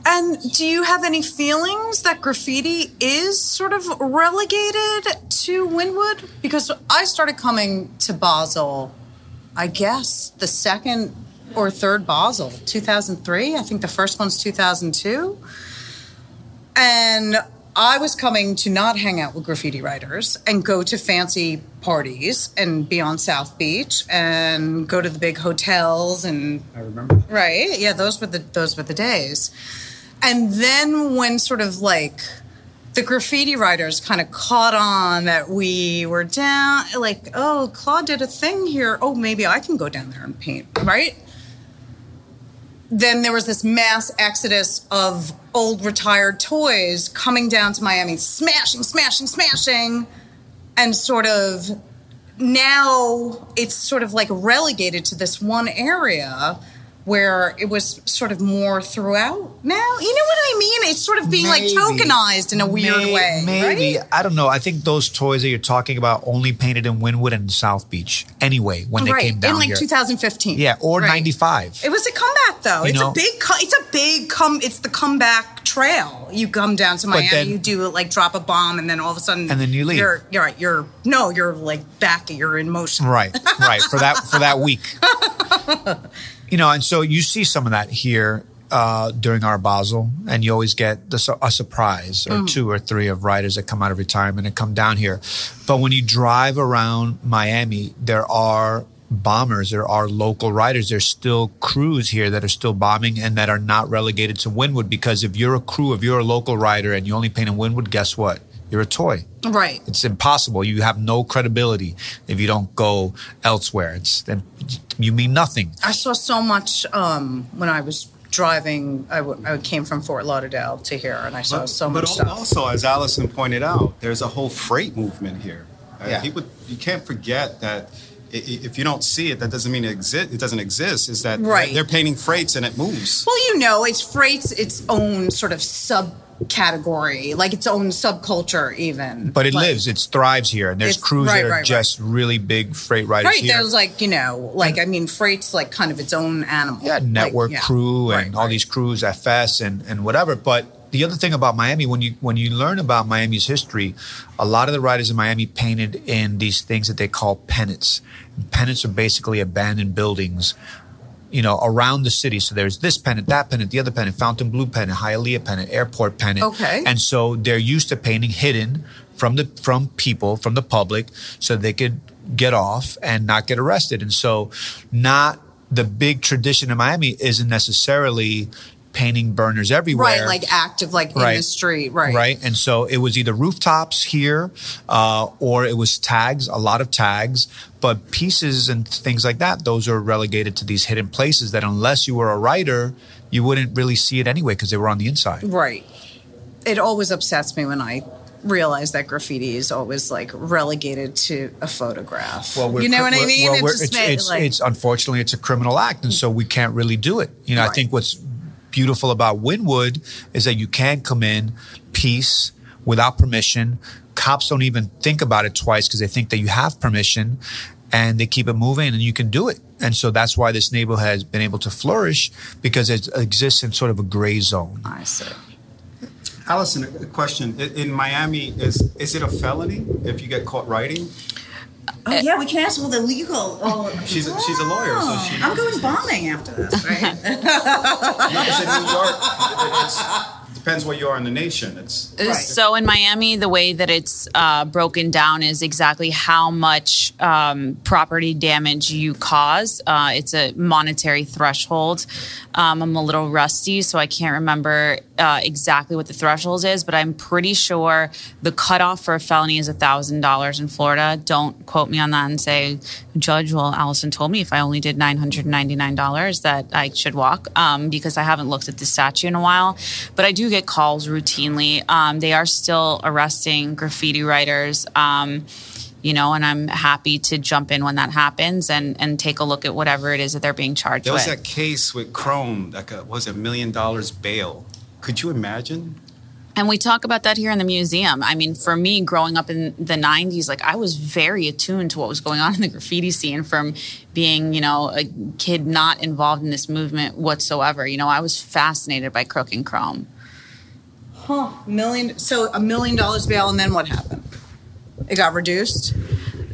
And do you have any feelings that graffiti is sort of relegated to Wynwood? Because I started coming to Basel, I guess the second or third Basel, 2003. I think the first one's 2002. And I was coming to not hang out with graffiti writers and go to fancy parties and be on South Beach and go to the big hotels and I remember. right yeah those were the those were the days and then when sort of like the graffiti writers kind of caught on that we were down like oh Claude did a thing here. Oh maybe I can go down there and paint right? Then there was this mass exodus of old retired toys coming down to Miami, smashing, smashing, smashing, and sort of now it's sort of like relegated to this one area where it was sort of more throughout now. You know what I mean? It's sort of being Maybe. like tokenized in a weird May- way. Maybe right? I don't know. I think those toys that you're talking about only painted in Wynwood and South Beach. Anyway, when they right. came down in like here, 2015. yeah, or Right. '95. It was a comeback though. You it's know? a big co- it's a big come it's the comeback trail. You come down to Miami, then- you do like drop a bomb and then all of a sudden And then you leave. You're you're right, you're no, you're like back, you're in motion. Right, right. For that for that week. [laughs] you know, and so you see some of that here uh, during our Basel, and you always get the, a surprise or two or three of writers that come out of retirement and come down here. But when you drive around Miami, there are bombers, there are local writers, there's still crews here that are still bombing and that are not relegated to Wynwood because if you're a crew, if you're a local writer and you only paint in Wynwood, guess what? You're a toy. Right. It's impossible. You have no credibility if you don't go elsewhere. It's then you mean nothing. I saw so much um, when I was driving. I, w- I came from Fort Lauderdale to here, and I saw But, so but much al- stuff. also, as Allison pointed out, there's a whole freight movement here. Uh, Yeah. people, you can't forget that i- i- if you don't see it, that doesn't mean it, exi- it doesn't exist. Is that Right. they're painting freights and it moves. Well, you know, it's freight's its own sort of subcategory, like its own subculture, even. But it Like- lives. It thrives here, and there's crews right, that are right, right. just really big freight riders Right, here. there's like you know, like I mean, freight's like kind of its own animal. yeah, Like, network yeah. crew and Right, all right. these crews, FS and and whatever. But the other thing about Miami, when you when you learn about Miami's history, a lot of the writers in Miami painted in these things that they call pennants. And pennants are basically abandoned buildings. You know, around the city. So there's this pennant, that pennant, the other pennant, Fontainebleau pennant, Hialeah pennant, Airport pennant. Okay. And so they're used to painting hidden from the from people, from the public, so they could get off and not get arrested. And so not the big tradition in Miami isn't necessarily painting burners everywhere. Right, like active, like in the street, right? Right. And so it was either rooftops here uh, or it was tags, a lot of tags. But pieces and things like that, those are relegated to these hidden places that unless you were a writer, you wouldn't really see it anyway because they were on the inside. Right. It always upsets me when I realize that graffiti is always like relegated to a photograph. we're you know what I mean? well, It it's, it's, like- it's unfortunately it's a criminal act, and so we can't really do it. You know, I think what's beautiful about Wynwood is that you can come in peace without permission. Cops don't even think about it twice because they think that you have permission, and they keep it moving, and you can do it. And so that's why this neighborhood has been able to flourish because it exists in sort of a gray zone. I see. Allison, a a question. In Miami, is is it a felony if you get caught writing? Oh yeah, we can ask all the legal. Oh, [laughs] She's a, she's a lawyer, so she. Oh, I'm going bombing after this, right? [laughs] Because in New York, it- [laughs] it's, depends where you are in the nation. It's So in Miami, the way that it's uh, broken down is exactly how much um, property damage you cause. Uh, it's a monetary threshold. Um, I'm a little rusty, so I can't remember uh, exactly what the threshold is, but I'm pretty sure the cutoff for a felony is thousand dollars in Florida. Don't quote me on that and say, Judge, well, Allison told me if I only did nine hundred ninety nine dollars that I should walk, um, because I haven't looked at the statute in a while. But I do get calls routinely. Um, they are still arresting graffiti writers. Um, you know, and I'm happy to jump in when that happens and, and take a look at whatever it is that they're being charged there was with. that case with Chrome, like a, was a million dollars bail? Could you imagine? And we talk about that here in the museum. I mean, for me, growing up in the 90s, like I was very attuned to what was going on in the graffiti scene from being, you know, a kid not involved in this movement whatsoever. You know, I was fascinated by Crook and Chrome. Huh? Million. So a million dollars bail, and then what happened? It got reduced.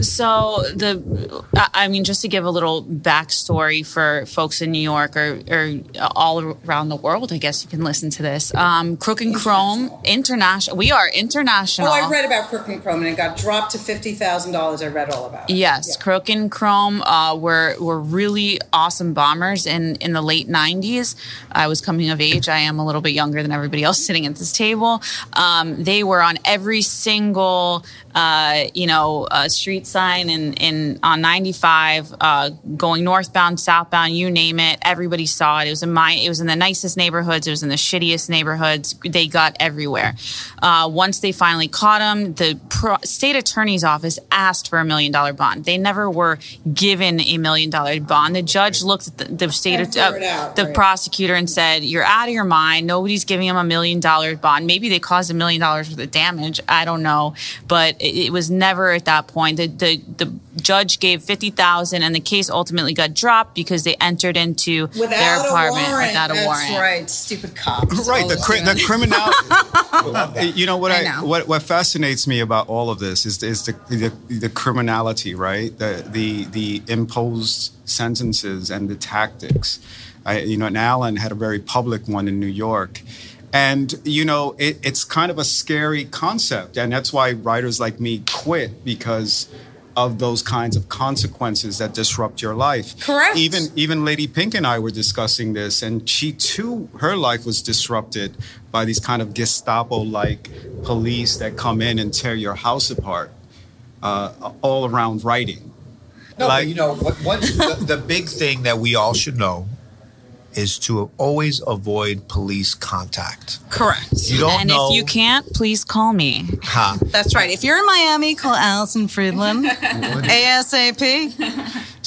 So the, I mean, just to give a little backstory for folks in New York or, or all around the world, I guess you can listen to this. Um, Crook and Chrome International. We are international. Oh, I read about Crook and Chrome and it got dropped to fifty thousand dollars. I read all about it. Yes, Crook and Chrome uh, were were really awesome bombers in in the late '90s. I was coming of age. I am a little bit younger than everybody else [laughs] sitting at this table. Um, they were on every single uh, you know uh, street sign in in on 95, uh, going northbound, southbound, you name it. Everybody saw it. It was in my. It was in the nicest neighborhoods. It was in the shittiest neighborhoods. They got everywhere. Uh, once they finally caught him, the pro- state attorney's office asked for a million dollar bond. They never were given a million dollar bond. The judge looked at the, the state of out, the right. prosecutor and said, "You're out of your mind. Nobody's giving him a million dollar bond. Maybe they caused a million dollars worth of damage. I don't know, but it, it was never at that point. The the, the judge gave fifty thousand, and the case ultimately got dropped because they entered into their Without apartment a warrant. without a That's warrant. right. Stupid cops. right the, cri- the criminality [laughs] you know what I I, know. what what fascinates me about all of this is is the the, the criminality right the the the imposed sentences and the tactics I, you know and Alan had a very public one in New York and you know it, it's kind of a scary concept and that's why writers like me quit because of those kinds of consequences that disrupt your life Correct. even even Lady Pink and I were discussing this, and she too, her life was disrupted by these kind of Gestapo-like police that come in and tear your house apart, uh, all around writing. No, Like- but you know, what, what the, the big thing that we all should know is to always avoid police contact. Correct. You don't and know. if you can't, please call me. Ha. That's right. If you're in Miami, call Allison Freidin [laughs] ASAP.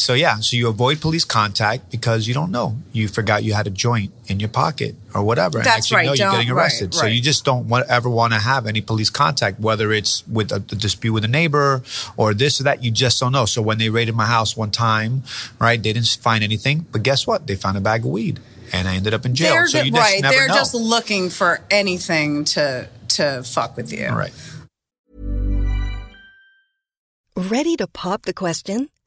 So yeah, so you avoid police contact because you don't know. You forgot you had a joint in your pocket or whatever. and That's next thing right, You know, you're getting arrested. right, So you just don't want, ever want to have any police contact, whether it's with a, a dispute with a neighbor or this or that. You just don't know. So when they raided my house one time, right, they didn't find anything, but guess what? They found a bag of weed, and I ended up in jail. They're so you just right. never They're know. just looking for anything to to fuck with you. right. Ready to pop the question?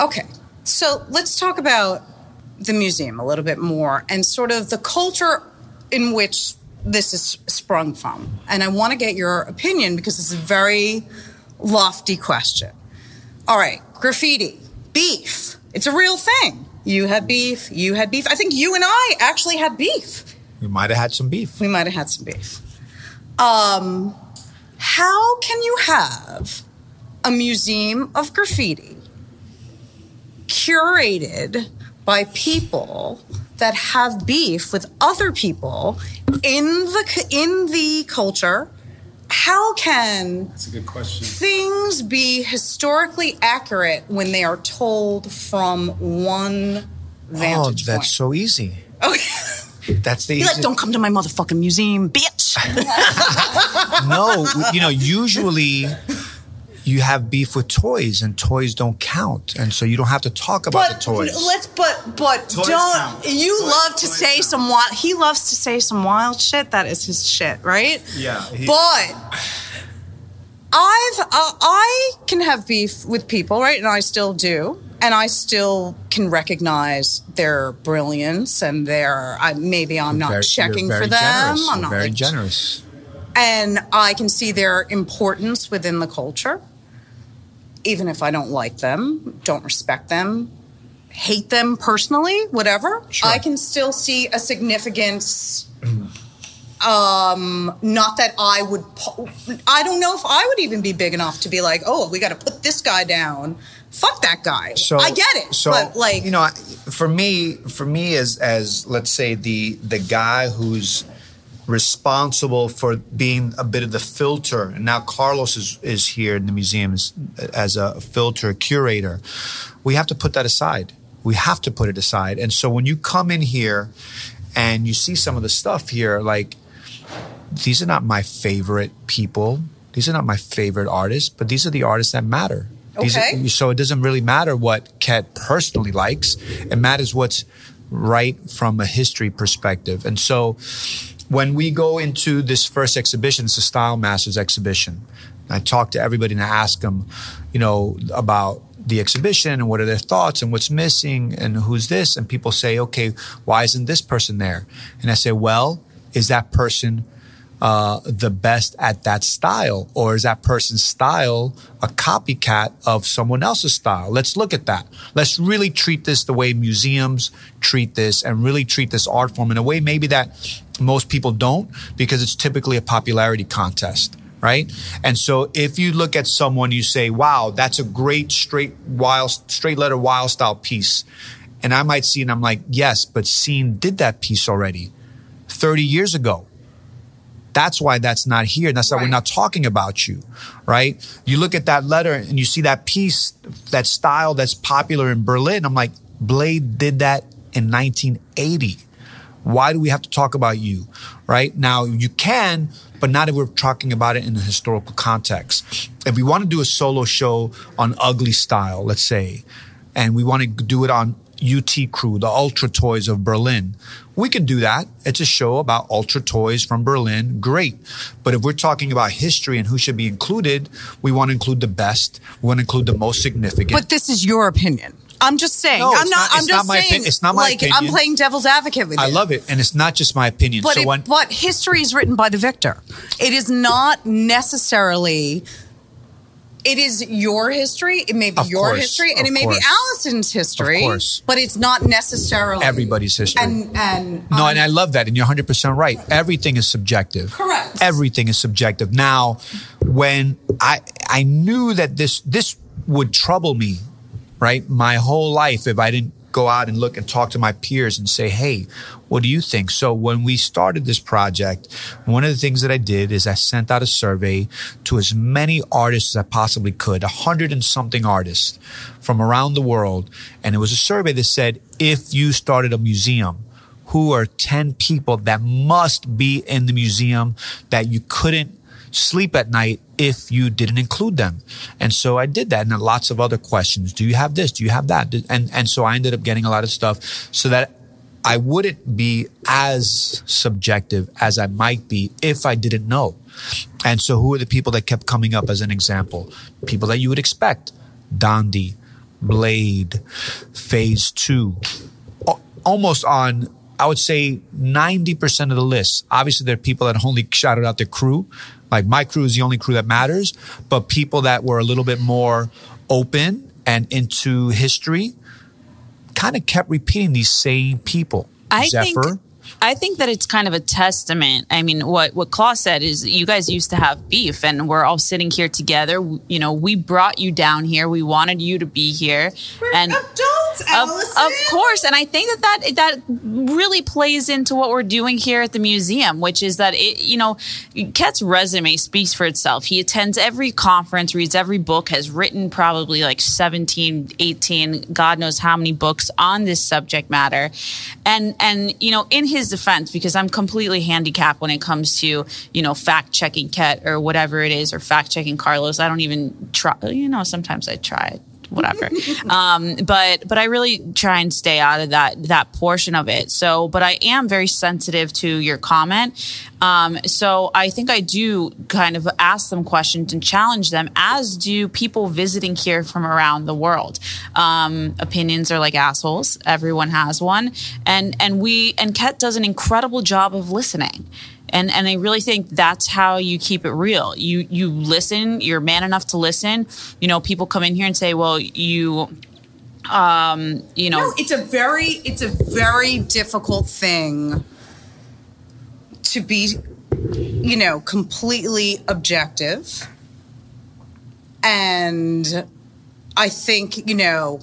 Okay, so let's talk about the museum a little bit more and sort of the culture in which this is sprung from. And I want to get your opinion because it's a very lofty question. All right, graffiti, beef. It's a real thing. You had beef, you had beef. I think you and I actually had beef. We might have had some beef. We might have had some beef. Um, how can you have a museum of graffiti curated by people that have beef with other people in the in the culture? How can That's a good question. things be historically accurate when they are told from one vantage oh, that's point? so easy. Okay. [laughs] That's the Be like, easy- don't come to my motherfucking museum, bitch. [laughs] no, you know, usually you have beef with toys, and toys don't count, and so you don't have to talk about the toys. let's but but Toys don't count. you Toys- love to say count. some wild he loves to say some wild shit that is his shit right Yeah, he- but I've uh, I can have beef with people right and I still do and I still can recognize their brilliance and their I, maybe I'm not Very- checking you're for them Generous. I'm You're not very like, generous. and I can see their importance within the culture. Even if I don't like them, don't respect them, hate them personally, whatever, I can still see a significance. Um, not that I would. po- I don't know if I would even be big enough to be like, oh, we got to put this guy down. Fuck that guy. So I get it, So but like, you know, for me, for me as as let's say the the guy who's responsible for being a bit of the filter, and now Carlos is is here in the museum as, as a filter curator. We have to put that aside. We have to put it aside. And so when you come in here and you see some of the stuff here, like these are not my favorite people. These are not my favorite artists, but these are the artists that matter. These are- Okay. so it doesn't really matter what Ket personally likes. It matters what's right from a history perspective. And so when we go into this first exhibition, it's a Style Masters exhibition. I talk to everybody and I ask them, you know, about the exhibition and what are their thoughts and what's missing and who's this. And people say, okay, why isn't this person there? And I say, well, is that person uh, the best at that style? Or is that person's style a copycat of someone else's style? Let's look at that. Let's really treat this the way museums treat this and really treat this art form in a way maybe that most people don't because it's typically a popularity contest. Right. And so if you look at someone, you say, wow, that's a great straight wild, straight letter wild style piece. And I might see and I'm like, yes, but Seen did that piece already 30 years ago. That's why that's not here. That's why we're not talking about you, right? You look at that letter and you see that piece, that style that's popular in Berlin. I'm like, Blade did that in 1980. Why do we have to talk about you, right? Now you can, but not if we're talking about it in a historical context. If we want to do a solo show on ugly style, let's say, and we want to do it on UT Crew, the Ultra Toys of Berlin. We can do that. It's a show about Ultra Toys from Berlin. Great. But if we're talking about history and who should be included, we want to include the best. We want to include the most significant. but this is your opinion. I'm just saying. No, I'm it's not. not- I'm it's just not my saying. opin- it's not my like, I'm playing devil's advocate with you. I love it. And it's not just my opinion. But, so it, when, but history is written by the victor. It is not necessarily. It is your history. It may be Of your course, history, and it may course. be Allison's history. Of course. but it's not necessarily everybody's history. And and No, and um, I love that. And you're 100% right. Everything is subjective. Correct. Everything is subjective. Now, when I I knew that this this would trouble me, right? My whole life if I didn't go out and look and talk to my peers and say, "Hey, what do you think?" So, when we started this project, one of the things that I did is I sent out a survey to as many artists as I possibly could, a hundred and something artists from around the world, and it was a survey that said, "If you started a museum, who are 10 people that must be in the museum that you couldn't sleep at night if you didn't include them. And so I did that and then lots of other questions. Do you have this? Do you have that? And, and so I ended up getting a lot of stuff so that I wouldn't be as subjective as I might be if I didn't know. And so who are the people that kept coming up as an example? People that you would expect. Dondi, Blade, Phase 2, almost on I would say 90% of the list. Obviously, there are people that only shouted out their crew. Like my crew is the only crew that matters, but people that were a little bit more open and into history kind of kept repeating these same people. I Zephyr. think I think that it's kind of a testament. I mean, what what Klaus said is you guys used to have beef, and we're all sitting here together. You know, we brought you down here. We wanted you to be here, and adults, of, of course. And I think that, that that really plays into what we're doing here at the museum, which is that it, you know, Ket's resume speaks for itself. He attends every conference, reads every book, has written probably like 17, 18, God knows how many books on this subject matter. And and you know, in his defense, because I'm completely handicapped when it comes to, you know, fact checking Ket or whatever it is, or fact checking Carlos. I don't even try you know, sometimes I try whatever. um, but but I really try and stay out of that that portion of it. So, but I am very sensitive to your comment. Um, so I think I do kind of ask them questions and challenge them, as do people visiting here from around the world. Um, opinions are like assholes. Everyone has one, and and we and Ket does an incredible job of listening. And and I really think that's how you keep it real. You you listen, you're man enough to listen. You know, people come in here and say, "Well, you um, you know, No, it's a very it's a very difficult thing to be you know, completely objective. And I think, you know,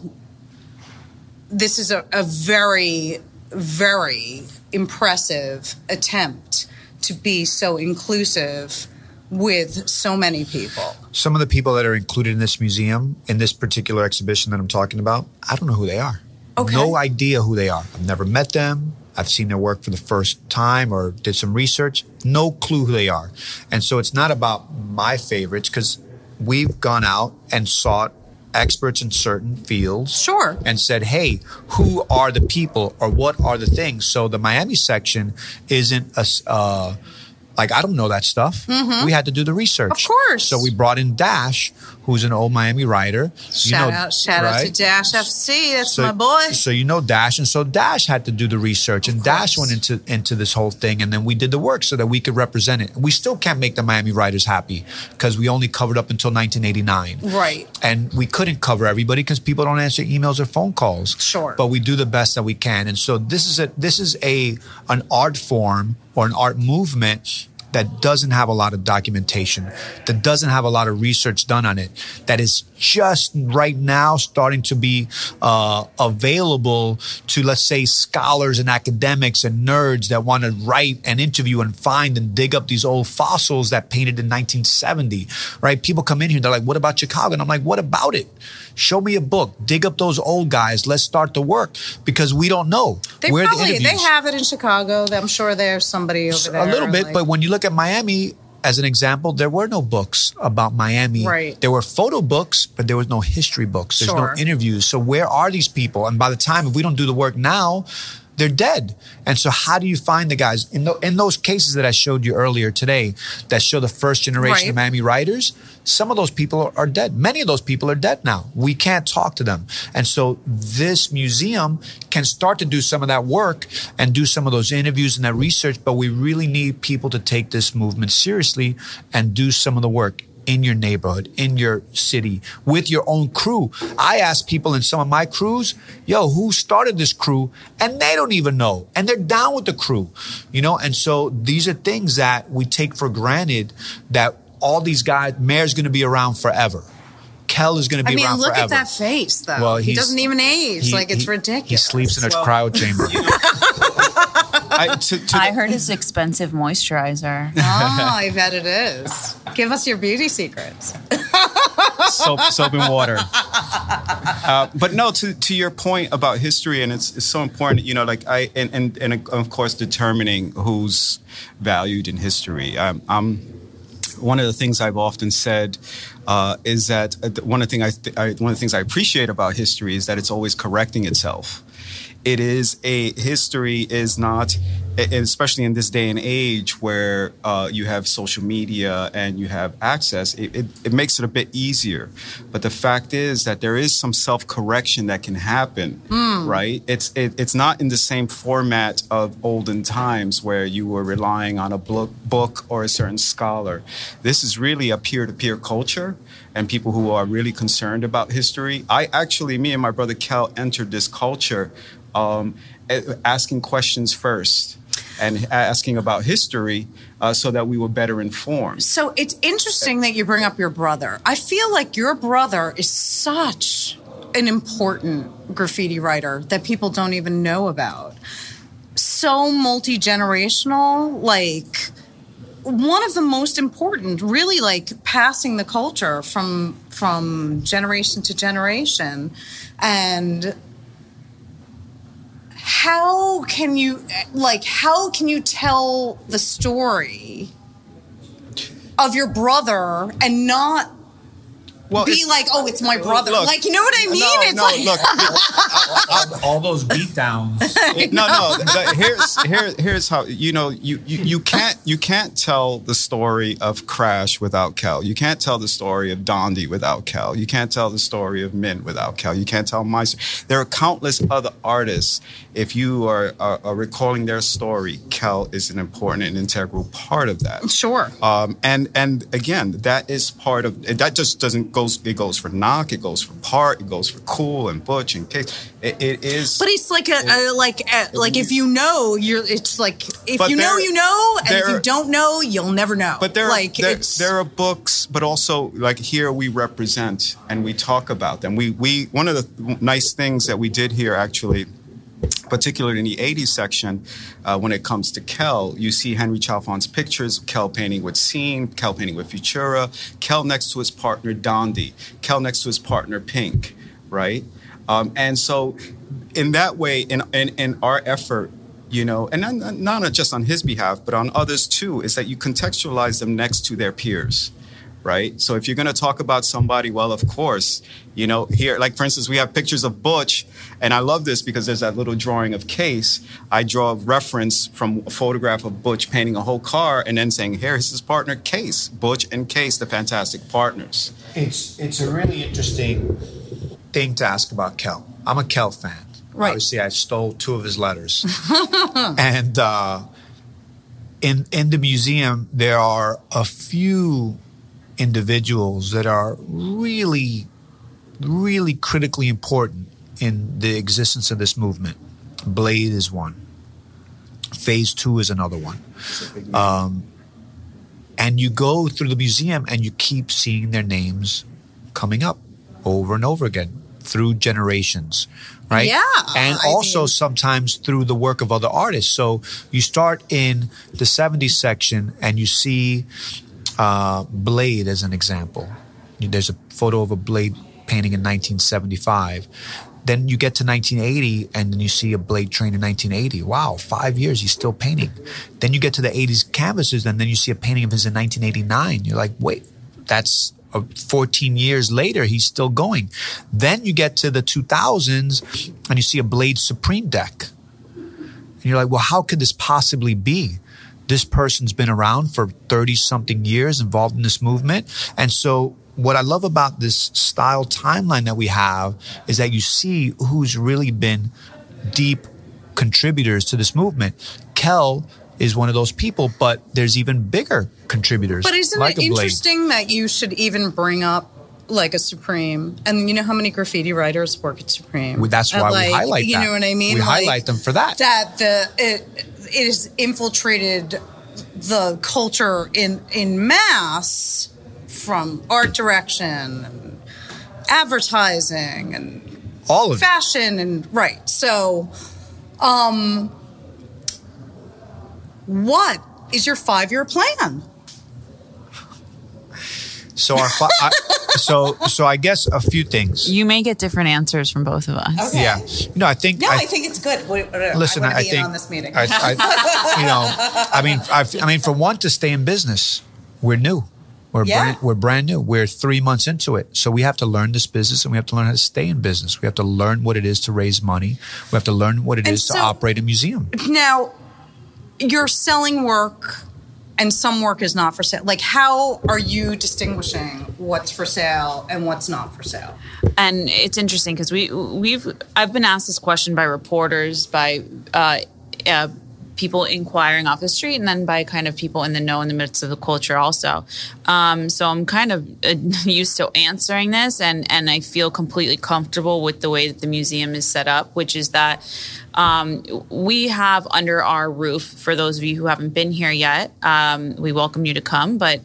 this is a, a very, very impressive attempt to be so inclusive with so many people. Some of the people that are included in this museum, in this particular exhibition that I'm talking about, I don't know who they are. Okay. No idea who they are. I've never met them. I've seen their work for the first time or did some research. No clue who they are. And so it's not about my favorites because we've gone out and sought experts in certain fields. Sure. And said, hey, who are the people or what are the things? So the Miami section isn't a, uh, like, I don't know that stuff. Mhm. We had to do the research. Of course. So we brought in Dash, who's an old Miami writer. Shout out, shout out to? Dash FC. That's So- my boy. So you know Dash, and so Dash had to do the research, and Dash went into into this whole thing, and then we did the work so that we could represent it. We still can't make the Miami writers happy because we only covered up until 1989, Right. and we couldn't cover everybody because people don't answer emails or phone calls. Sure. but we do the best that we can, and so this is a this is a an art form or an art movement that doesn't have a lot of documentation, that doesn't have a lot of research done on it, that is just right now starting to be uh, available to, let's say, scholars and academics and nerds that want to write and interview and find and dig up these old fossils that painted in 1970, right? People come in here, they're like, what about Chicago? And I'm like, what about it? Show me a book, dig up those old guys, let's start the work because we don't know. They Where are the probably they have it in Chicago. I'm sure there's somebody over there. a little bit, like- but when you look at Miami as an example, there were no books about Miami. Right. There were photo books, but there was no history books. There's Sure. no interviews. So where are these people? And by the time if we don't do the work now, they're dead. And so how do you find the guys in the, in those cases that I showed you earlier today that show the first generation Right. of Miami writers? Some of those people are, are dead. Many of those people are dead now. We can't talk to them. And so this museum can start to do some of that work and do some of those interviews and that research, but we really need people to take this movement seriously and do some of the work in your neighborhood, in your city, with your own crew. I ask people in some of my crews, yo, who started this crew? And they don't even know. And they're down with the crew, you know? And so these are things that we take for granted that all these guys, Mare's going to be around forever. Kel is going to be around. I be mean, around look forever. at that face, though. Well, he doesn't even age. he- like it's he- ridiculous. He sleeps in a Well, cryo chamber. [laughs] I, to, to I heard it's expensive moisturizer. [laughs] oh, I bet it is. Give us your beauty secrets. [laughs] soap, soap and water. Uh, but no, to, to your point about history, and it's, it's so important, you know, like I, and, and, and of course, determining who's valued in history. Um, I'm, one of the things I've often said uh, is that uh, one of the thing I, th- I one of the things I appreciate about history is that it's always correcting itself. It is a history is not, especially in this day and age where uh, you have social media and you have access. It, it, it makes it a bit easier, but the fact is that there is some self correction that can happen, right? It's it, it's not in the same format of olden times where you were relying on a book, book or a certain scholar. This is really a peer to peer culture and people who are really concerned about history. I actually, me and my brother Kel entered this culture um, asking questions first and asking about history uh, so that we were better informed. So it's interesting that you bring up your brother. I feel like your brother is such an important graffiti writer that people don't even know about. So multi generational, like one of the most important, really like passing the culture from from generation to generation. And how can you like how can you tell the story of your brother and not Well, be like, oh, it's my brother. Look, like, you know what I mean? No, it's no, like, look, [laughs] all those beatdowns. [laughs] no, no. the- here's here, here's how you know you, you you can't you can't tell the story of Crash without Kel. You can't tell the story of Dondi without Kel. You can't tell the story of Mint without Kel. You can't tell my. story. There are countless other artists. If you are, are, are recalling their story, Kel is an important and integral part of that. Sure. Um, and and again, that is part of that. Just doesn't goes. It goes for knock. It goes for part. It goes for cool and butch and case. It, it is. But it's like a, a like a, like if you know you're it's like if you know you know and if you don't know you'll never know. But there, like there, it's there are books, but also like here we represent and we talk about them. We we one of the nice things that we did here actually. Particularly in the 80s section, uh, when it comes to Kel, you see Henry Chalfant's pictures, Kel painting with Seen, Kel painting with Futura, Kel next to his partner Dondi, Kel next to his partner Pink, right? Um, and so, in that way, in, in, in our effort, you know, and not, not just on his behalf, but on others too, is that you contextualize them next to their peers, right? So if you're going to talk about somebody, well, of course, you know, here, like for instance, we have pictures of Butch, and I love this because there's that little drawing of Case. I draw a reference from a photograph of Butch painting a whole car, and then saying, here's his partner Case, Butch and Case, the fantastic partners. It's it's a really interesting thing to ask about Kel. I'm a Kel fan. Right. Obviously, I stole two of his letters, [laughs] and uh, in in the museum there are a few individuals that are really, really critically important in the existence of this movement. Blade is one. Phase two is another one. Um, and you go through the museum and you keep seeing their names coming up over and over again through generations right Yeah, and I also mean- sometimes through the work of other artists so you start in the 70s section and you see uh, blade as an example. There's a photo of a blade painting in 1975 then you get to 1980 and then you see a blade train in 1980 wow five years he's still painting. Then you get to the 80s canvases and then you see a painting of his in 1989 you're like wait that's uh, 14 years later he's still going. Then you get to the 2000s and you see a blade supreme deck. And you're like well how could this possibly be this person's been around for 30 something years involved in this movement and so what I love about this style timeline that we have is that you see who's really been deep contributors to this movement. Kel is one of those people, but there's even bigger contributors. But isn't like it interesting that you should even bring up like a Supreme? And you know how many graffiti writers work at Supreme? Well, that's And, why like, we highlight You that. know what I mean? We Like, highlight them for that. That the it it has infiltrated the culture in in mass from art direction and advertising and All of it. fashion and right. So, um, what is your five year plan? So our fi- I, so so I guess a few things. You may get different answers from both of us. Okay. Yeah, you know I think No, I, I, think it's good. What- what- Listen, I, wanna I, think in on this meeting. I, I, you know, I mean, I, I mean, for one to stay in business, we're new. We're Yeah. brand, we're brand new. We're three months into it, so we have to learn this business, and we have to learn how to stay in business. We have to learn what it is to raise money. We have to learn what it is And to so- operate a museum. now, you're selling work, and some work is not for sale. Like, how are you distinguishing what's for sale and what's not for sale? and it's interesting because we we've I've been asked this question by reporters, by uh, uh, people inquiring off the street, and then by kind of people in the know in the midst of the culture also. Um, so I'm kind of uh, [laughs] used to answering this, and and I feel completely comfortable with the way that the museum is set up, which is that. Um, we have under our roof, for those of you who haven't been here yet, um, we welcome you to come. But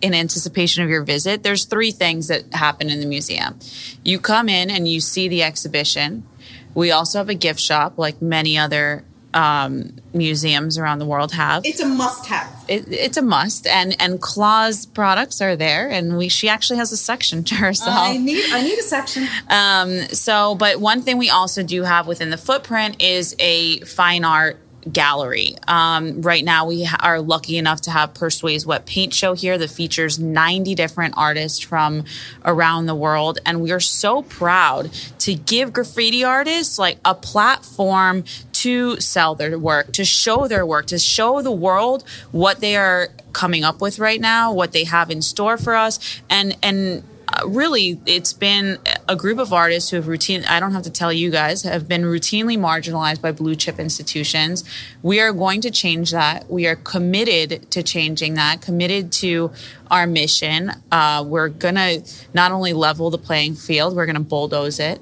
in anticipation of your visit, there's three things that happen in the museum. You come in and you see the exhibition. We also have a gift shop, like many other um, museums around the world have. It's a must have. It, it's a must, and and Claw's products are there, and we she actually has a section to herself. I need I need a section. Um, so, but one thing we also do have within the footprint is a fine art gallery. Um, right now, we are lucky enough to have Persuade's Wet Paint Show here that features 90 different artists from around the world. And we are so proud to give graffiti artists like a platform to sell their work, to show their work, to show the world what they are coming up with right now, what they have in store for us. And, and, uh, really, it's been a group of artists who have routine. I don't have to tell you guys have been routinely marginalized by blue chip institutions. We are going to change that. We are committed to changing that. Committed to our mission. Uh, we're gonna not only level the playing field, we're gonna bulldoze it,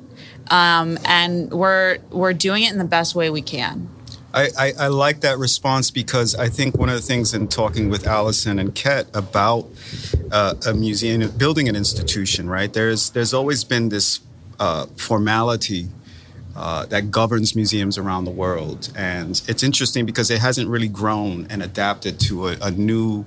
um, and we're we're doing it in the best way we can. I, I, I, like that response because I think one of the things in talking with Allison and Ket about uh, a museum, building an institution, right? There's there's always been this uh, formality uh, that governs museums around the world, and it's interesting because it hasn't really grown and adapted to a, a new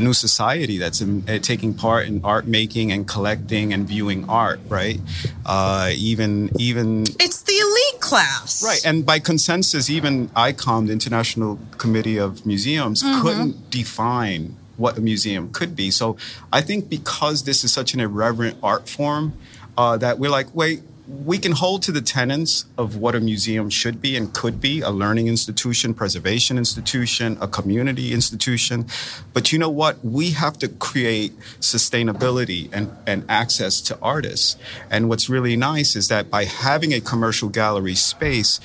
a new society that's in, uh, taking part in art making and collecting and viewing art, right? Uh, even even it's the elite class, right? And by consensus, even ICOM, the International Committee of Museums, mm-hmm. couldn't define what a museum could be. So I think because this is such an irreverent art form, uh, that we're like, wait, we can hold to the tenets of what a museum should be and could be a learning institution, preservation institution, a community institution. But you know what? We have to create sustainability and, and access to artists. And what's really nice is that by having a commercial gallery space,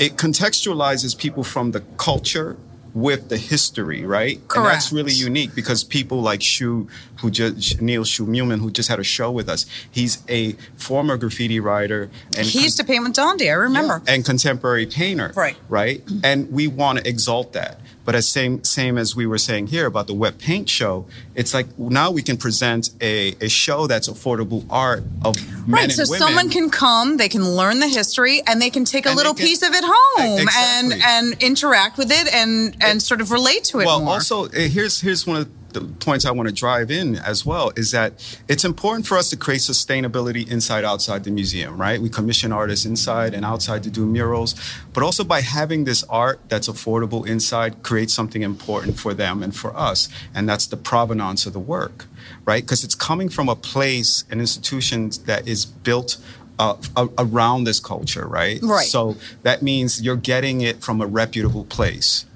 it contextualizes people from the culture with the history, right? Correct. And that's really unique because people like Shu, who just Neil Shu who just had a show with us, he's a former graffiti writer and he used con- to paint with Dondi, I remember. Yeah, and contemporary painter. Right. Right? And we want to exalt that. But as same same as we were saying here about the wet paint show, it's like now we can present a, a show that's affordable art of men right. so women. someone can come, they can learn the history, and they can take a and little can, piece of it home exactly. and and interact with it and and it, sort of relate to it. Well, more. also eh, here's here's one of the points I want to drive in as well is that it's important for us to create sustainability inside outside the museum, right? We commission artists inside and outside to do murals, but also by having this art that's affordable inside creates something important for them and for us, and that's the provenance of the work, right? Because it's coming from a place, an institution that is built uh, around this culture, right? Right. So that means you're getting it from a reputable place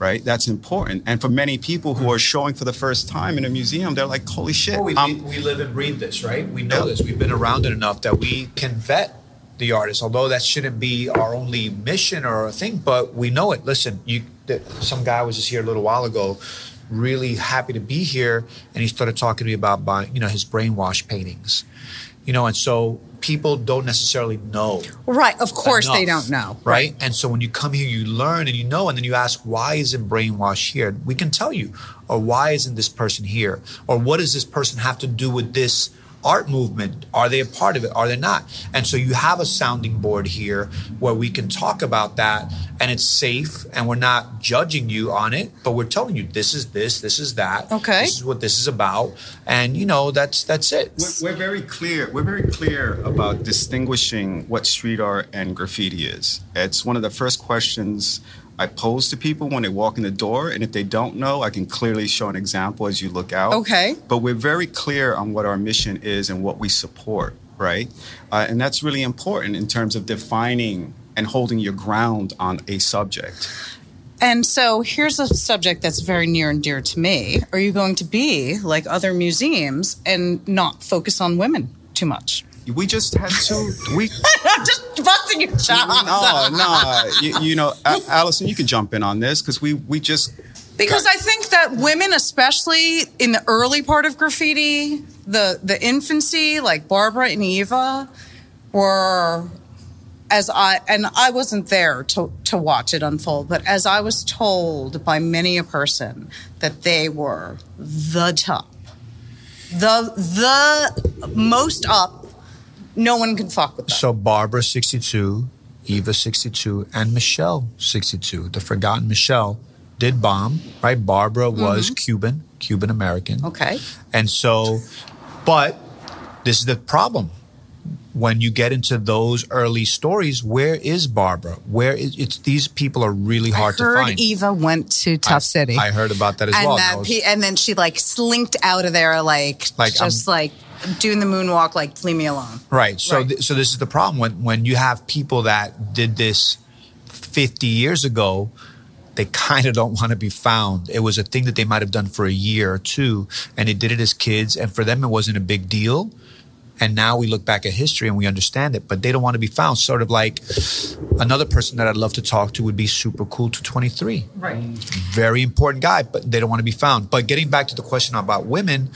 right? That's important. And for many people who are showing for the first time in a museum, they're like, holy shit. Well, we, um, we live and breathe this, right? We know yeah. this. We've been around it enough that we can vet the artist, although that shouldn't be our only mission or a thing, but we know it. Listen, you, some guy was just here a little while ago, really happy to be here, and he started talking to me about buying, you know, his brainwash paintings. You know, and so people don't necessarily know. Right. Of course enough, they don't know. Right? right? And so when you come here, you learn and you know, and then you ask, why isn't brainwash here? We can tell you. Or why isn't this person here? Or what does this person have to do with this art movement? Are they a part of it? Are they not? And so you have a sounding board here where we can talk about that and it's safe and we're not judging you on it, but we're telling you this is this, this is that. Okay. This is what this is about. And you know, that's that's it. We're, we're very clear. We're very clear about distinguishing what street art and graffiti is. It's one of the first questions I pose to people when they walk in the door. And if they don't know, I can clearly show an example as you look out. Okay. But we're very clear on what our mission is and what we support, right? Uh, and that's really important in terms of defining and holding your ground on a subject. And so here's a subject that's very near and dear to me. Are you going to be like other museums and not focus on women too much? We just had to. We [laughs] just busting your chops. No, no. You, you know, Allison, you can jump in on this because we we just because I think that women, especially in the early part of graffiti, the the infancy, like Barbara and Eva, were as I and I wasn't there to to watch it unfold, but as I was told by many a person that they were the top, the the most up no one can fuck with them. So Barbara 62, Eva 62, and Michelle 62, the forgotten Michelle, did bomb, right? Barbara was mm-hmm. Cuban, Cuban American. Okay. And so, but this is the problem. When you get into those early stories, where is Barbara? Where is it's these people are really hard I to heard find. Eva went to Tough City. I heard about that as and well. that That was- and then she like slinked out of there like, Like, um, just I'm- like doing the moonwalk like leave me alone. Right. So, Right. Th- so this is the problem when when you have people that did this 50 years ago, they kind of don't want to be found. It was a thing that they might have done for a year or two, and they did it as kids, and for them it wasn't a big deal. And now we look back at history and we understand it, but they don't want to be found. Sort of like another person that I'd love to talk to would be super cool to 23 Right. very important guy, but they don't want to be found. But getting back to the question about women,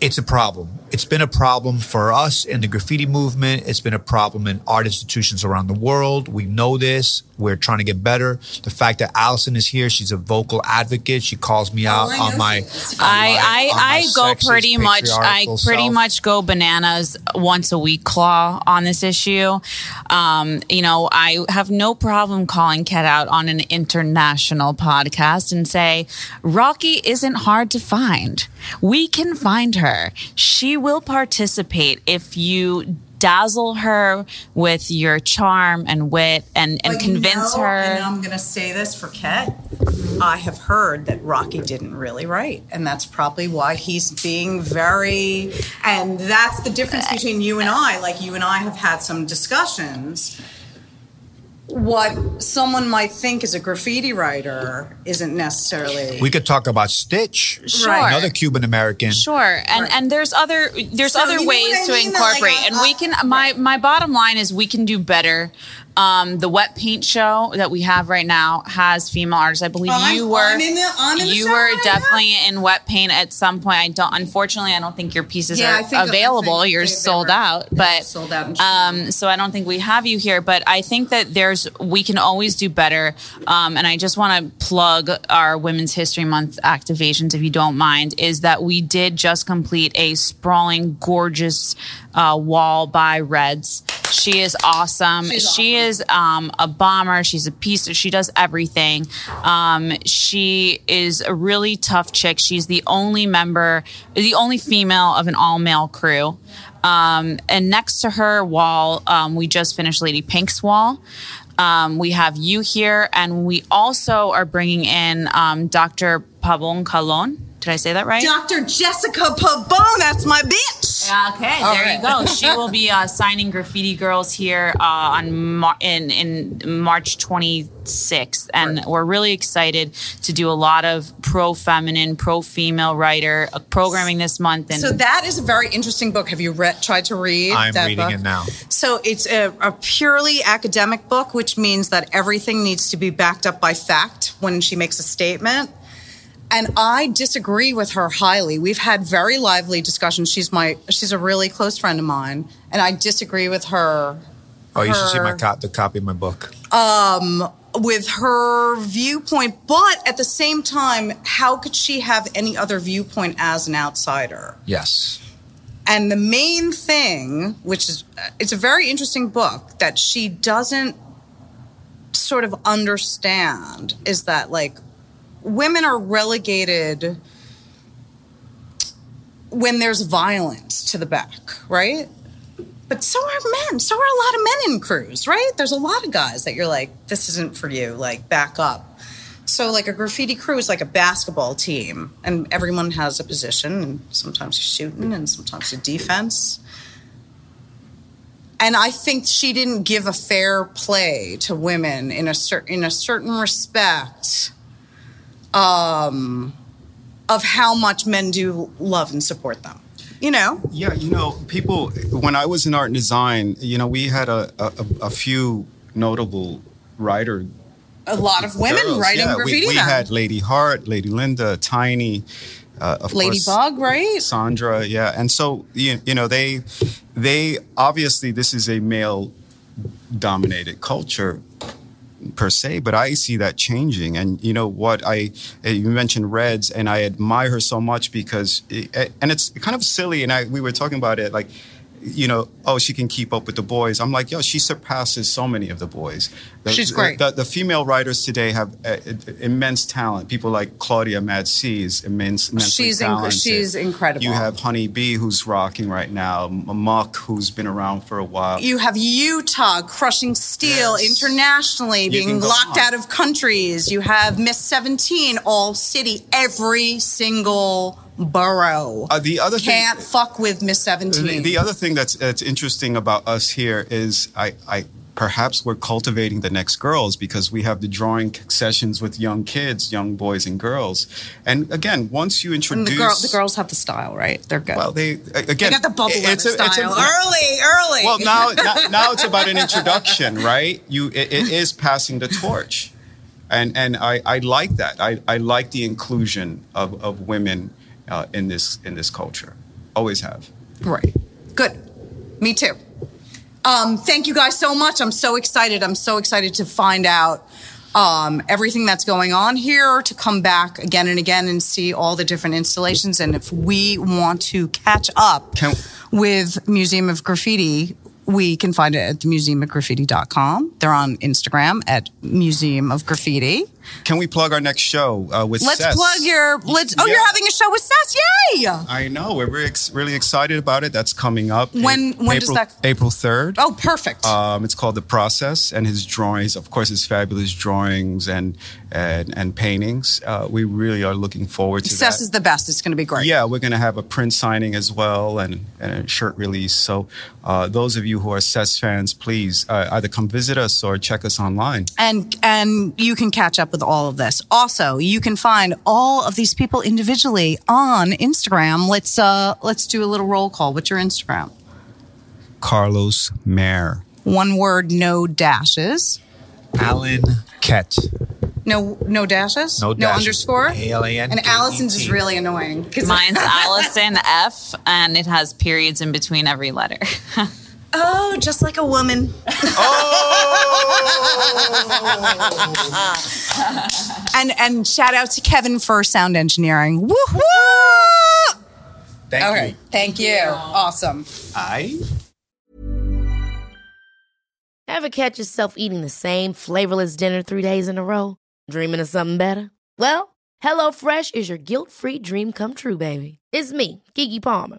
it's a problem. It's been a problem for us in the graffiti movement. It's been a problem in art institutions around the world. We know this. We're trying to get better. The fact that Allison is here, she's a vocal advocate. She calls me out I on my. she on my- I on I, I go sexist, pretty much I pretty self. much go bananas once a week claw on this issue. Um, you know, I have no problem calling Ket out on an international podcast and say Rocky isn't hard to find. We can find her. She will participate if you dazzle her with your charm and wit and, and convince know, her. And I'm going to say this for Ket. I have heard that Rocky didn't really write, and that's probably why he's being very. And that's the difference between you and I. Like you and I have had some discussions. What someone might think is a graffiti writer isn't necessarily. We could talk about Stitch, Sure. another Cuban American. Sure, and and there's other there's So other ways I to mean? Like, incorporate, I- and we can. My my bottom line is we can do better. Um, the wet paint show that we have right now has female artists. I believe I'm- you were I'm the- I'm the you were right now. definitely in wet paint at some point. I don't. Unfortunately, I don't think your pieces Yeah, are available. You're sold were- out, but sold out um, so I don't think we have you here, but I think that there's we can always do better. Um, and I just want to plug our Women's History Month activations, if you don't mind. Is that we did just complete a sprawling, gorgeous uh, wall by Reds. She is awesome. she is um, a bomber. She's a piece. She does everything. Um, she is a really tough chick. She's the only member, the only female of an all male crew. Um, and next to her wall, um, we just finished Lady Pink's wall. Um, we have you here, and we also are bringing in um, Dr. Pabon Calon. Did I say that right? Dr. Jessica Pabon, that's my bitch. Okay, All there right. you go. [laughs] She will be uh, signing Graffiti Girls here uh, on Mar- in in March 26th, and we're really excited to do a lot of pro feminine, pro female writer uh, programming this month. And So that is a very interesting book. Have you read, tried to read? I'm that reading book? it now. So it's a, a purely academic book, which means that everything needs to be backed up by fact when she makes a statement. And I disagree with her highly. We've had very lively discussions. She's my she's a really close friend of mine, and I disagree with her Oh, you should see my her- cop, the copy of my book. um, with her viewpoint. But at the same time, how could she have any other viewpoint as an outsider? Yes. And the main thing, which is, it's a very interesting book that she doesn't sort of understand, is that like women are relegated when there's violence to the back, right? But so are men. So are a lot of men in crews, right? There's a lot of guys that you're like, this isn't for you, like, back up. So, like, a graffiti crew is like a basketball team, and everyone has a position, and sometimes you're shooting, and sometimes you're defense. And I think she didn't give a fair play to women in a certain in a certain respect um, of how much men do love and support them. You know, Yeah, you know, people. When I was in art and design, you know, we had a a, a few notable writer a lot of women girls. writing Yeah, graffiti. We, we had Lady Hart, Lady Linda, Tiny, uh, of course, Ladybug, right? Sandra. Yeah, and so you, you know they they obviously this is a male dominated culture per se, but I see that changing. And you know what I uh, you mentioned Reds, and I admire her so much because, it, and it's kind of silly. And I we were talking about it like you know, oh, she can keep up with the boys. I'm like, yo, she surpasses so many of the boys. The, She's great. The, the female writers today have uh, immense talent. People like Claudia MadC is immense, immensely She's inc- she's incredible. You have Honey Bee, who's rocking right now. Muck, who's been around for a while. You have Utah crushing steel Yes. internationally, You being locked on. out of countries. You have Miss 17, all city, every single borough. Uh, the other thing- Can't fuck with Miss 17. The, the other thing that's that's interesting about us here is I, I perhaps we're cultivating the next girls because we have the drawing sessions with young kids, young boys and girls. And again, once you introduce the, girl, the girls have the style, right? They're good. well, they again they got the bubble it's a- it's a- style. early, early. Well, now, [laughs] now now it's about an introduction, right? You it, it is passing the torch, and and I, I like that. I, I like the inclusion of, of women uh, in this in this culture. Always have. Right. Good. Me too. Um, thank you guys so much. I'm so excited. I'm so excited to find out um, everything that's going on here, to come back again and again and see all the different installations. And if we want to catch up Can- with Museum of Graffiti, we can find it at the museumofgraffiti.com. They're on Instagram at Museum of Graffiti. Can we plug our next show uh, with Let's Sess? plug your. Let's. Oh, Yeah. you're having a show with Sess! Yay! I know we're really, ex- really excited about it. That's coming up. When- when does April, that- April third. Oh, perfect. Um, it's called The Process, and his drawings, of course, his fabulous drawings and and, and paintings. Uh, we really are looking forward to Sess that. is the best. It's going to be great. Yeah, we're going to have a print signing as well and, and a shirt release. So, uh, those of you who are Sess fans, please uh, either come visit us or check us online. and and you can catch up with all of this. Also, you can find all of these people individually on Instagram. Let's uh let's do a little roll call. What's your Instagram? Carlos Mare. One word, no dashes. Alan Ket. No no dashes? No No dashes. underscore? A-L-A-N. And Allison's is really annoying. 'cause- Mine's Allison F, and it has periods in between every letter. [laughs] Oh, just like a woman. Oh! and and shout out to Kevin for sound engineering. Woo woo! Thank Okay, you. thank you. Awesome. I Ever catch yourself eating the same flavorless dinner three days in a row? Dreaming of something better? Well, HelloFresh is your guilt free dream come true, baby. It's me, Keke Palmer.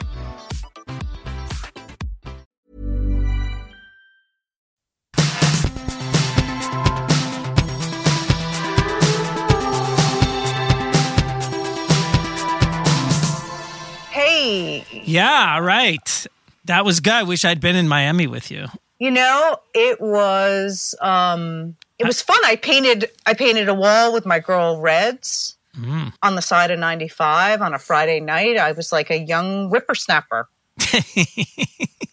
Yeah, right. That was good. I wish I'd been in Miami with you. you know, it was um it was fun. I painted I painted a wall with my girl Reds on the side of 95 on a Friday night. I was like a young whippersnapper. [laughs]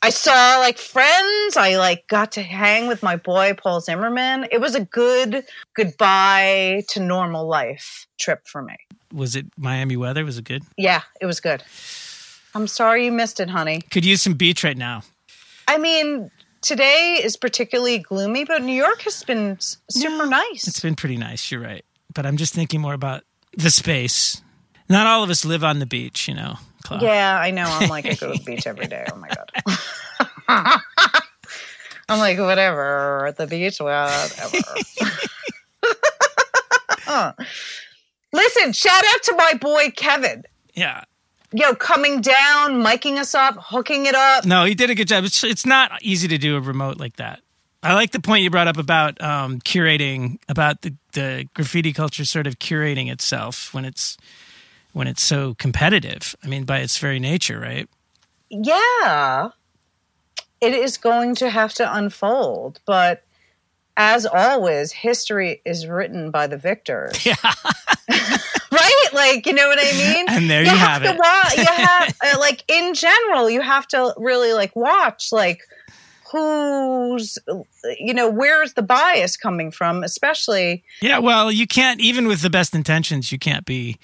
I saw like friends. I like got to hang with my boy Paul Zimmerman. It was a good goodbye to normal life trip for me. Was it Miami weather? Was it good? Yeah, it was good. I'm sorry you missed it, honey. Could use some beach right now. I mean, today is particularly gloomy, but New York has been super nice. It's been pretty nice. You're right. But I'm just thinking more about the space. Not all of us live on the beach, you know. Yeah, I know. I'm like, I go to the beach every day. Oh my God. [laughs] I'm like, whatever. At the beach, whatever. [laughs] Huh. Listen, shout out to my boy Kevin. Yeah. Yo, coming down, miking us up, hooking it up. No, he did a good job. It's it's not easy to do a remote like that. I like the point you brought up about um, curating, about the, the graffiti culture sort of curating itself when it's when it's so competitive. I mean, by its very nature, right? Yeah, it is going to have to unfold. But as always, history is written by the victors. [laughs] Yeah. [laughs] right? Like, you know what I mean? And there you have to it. Wa- you [laughs] have, uh, like, in general, you have to really, like, watch, like, who's, you know, where's the bias coming from, especially. Yeah, well, you can't even with the best intentions, you can't be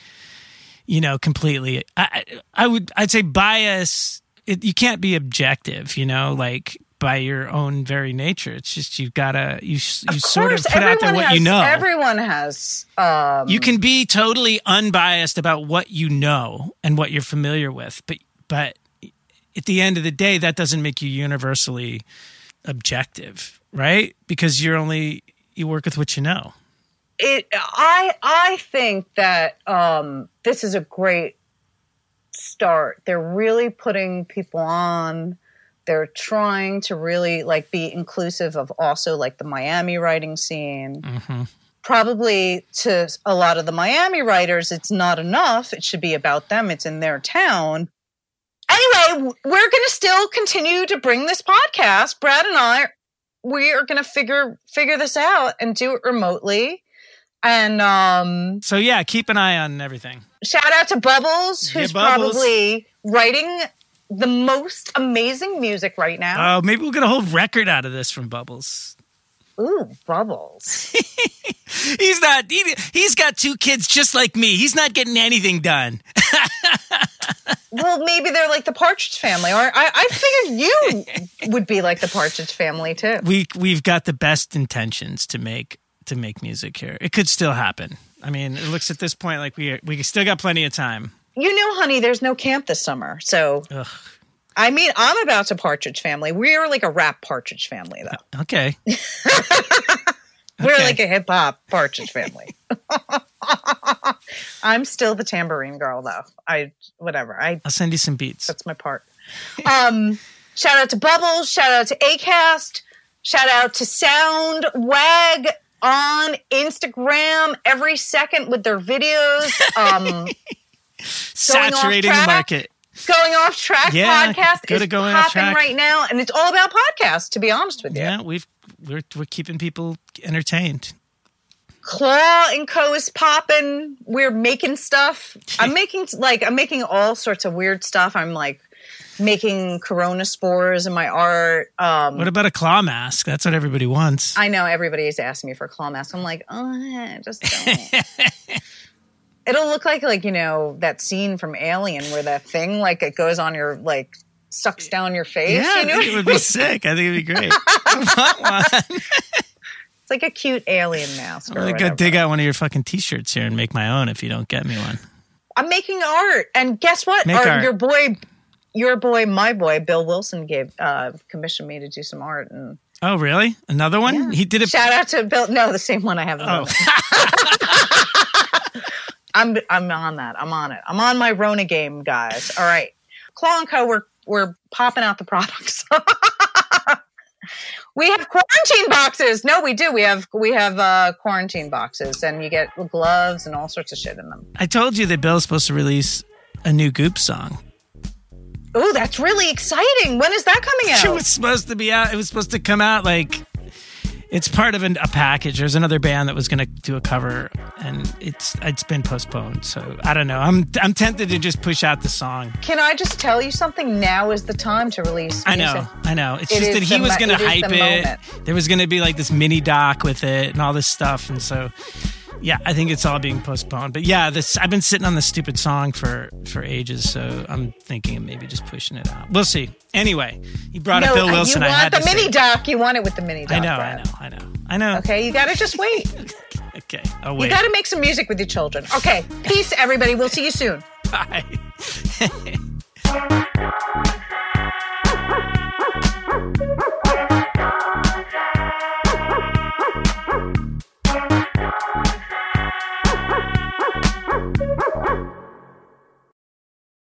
you know, completely. I I would I'd say bias. It, you can't be objective, you know, like by your own very nature. It's just you've got to you you sort of course, put out there what has, you know. Everyone has. Um, you can be totally unbiased about what you know and what you're familiar with, but but at the end of the day, that doesn't make you universally objective, right? Because you're only you work with what you know. it i i think that um this is a great start they're really putting people on they're trying to really like be inclusive of also like the miami writing scene. Probably to a lot of the miami writers it's not enough. It should be about them. It's in their town. Anyway we're going to still continue to bring this podcast. Brad and i we are going to figure figure this out and do it remotely. And um So yeah, keep an eye on everything. shout out to bubbles who's Bubbles. probably writing the most amazing music right now Oh, maybe we'll get a whole record out of this from Bubbles. ooh bubbles [laughs] He's not. He, he's got two kids just like me. He's not getting anything done. [laughs] well maybe they're like the partridge family or i, I figured you [laughs] would be like the partridge family too We we've got the best intentions to make to make music here. It could still happen. I mean, it looks at this point like we we still got plenty of time. You know honey there's no camp this summer so Ugh. i mean i'm about to partridge family we're like a rap partridge family though [laughs] Okay. We're Okay. like a hip hop partridge family. [laughs] I'm still the tambourine girl though. I whatever. I I'll send you some beats. that's my part. Um shout out to Bubbles, shout out to Acast, shout out to Sound Wag on Instagram every second with their videos. Um [laughs] Saturating the market. Going off track Yeah, podcast is Going popping right now, and it's all about podcasts. To be honest with you, Yeah, we've we're we're keeping people entertained. Claw and Co is popping. We're making stuff. I'm making like I'm making all sorts of weird stuff. I'm like making corona spores in my art. Um What about a claw mask? That's what everybody wants. I know everybody's asking me for a claw mask. I'm like, oh, just don't. [laughs] It'll look like like you know that scene from Alien where that thing like it goes on your like sucks down your face. yeah, you know? think it would be sick. I think it'd be great. [laughs] I want one. It's like a cute alien mask. I'm gonna go dig out one of your fucking t-shirts here and make my own if you don't get me one. I'm making art, and guess what? Our- art. Your boy, your boy, my boy, Bill Wilson gave uh, commissioned me to do some art, and Oh, really? Another one? He did it. shout out to Bill. No, the same one I have. Oh, [laughs] I'm I'm on that. I'm on it. I'm on my Rona game, guys. All right, Claw and Co. We're we're popping out the products. [laughs] we have quarantine boxes. No, we do. We have we have uh, quarantine boxes, and you get gloves and all sorts of shit in them. I told you that Bill's supposed to release a new Goop song. Oh, that's really exciting. When is that coming [laughs] out? It was supposed to be out. It was supposed to come out like it's part of an, a package. There's another band that was going to do a cover, and it's it's been postponed. So I don't know. I'm I'm tempted to just push out the song. Can I just tell you something? Now is the time to release. I know. I know. It's It just that he was mo- going to hype it. moment. There was going to be like this mini doc with it and all this stuff, and so yeah, I think it's all being postponed. But yeah, this I've been sitting on this stupid song for for ages, so I'm thinking of maybe just pushing it out. We'll see. Anyway, you brought up No, Bill uh, Wilson. You I want had the mini doc? You want it with the mini doc? I know, I know, I know, I know. Okay, you got to just wait. [laughs] Okay, I'll You got to make some music with your children. Okay, peace, everybody. We'll see you soon. [laughs] Bye. [laughs]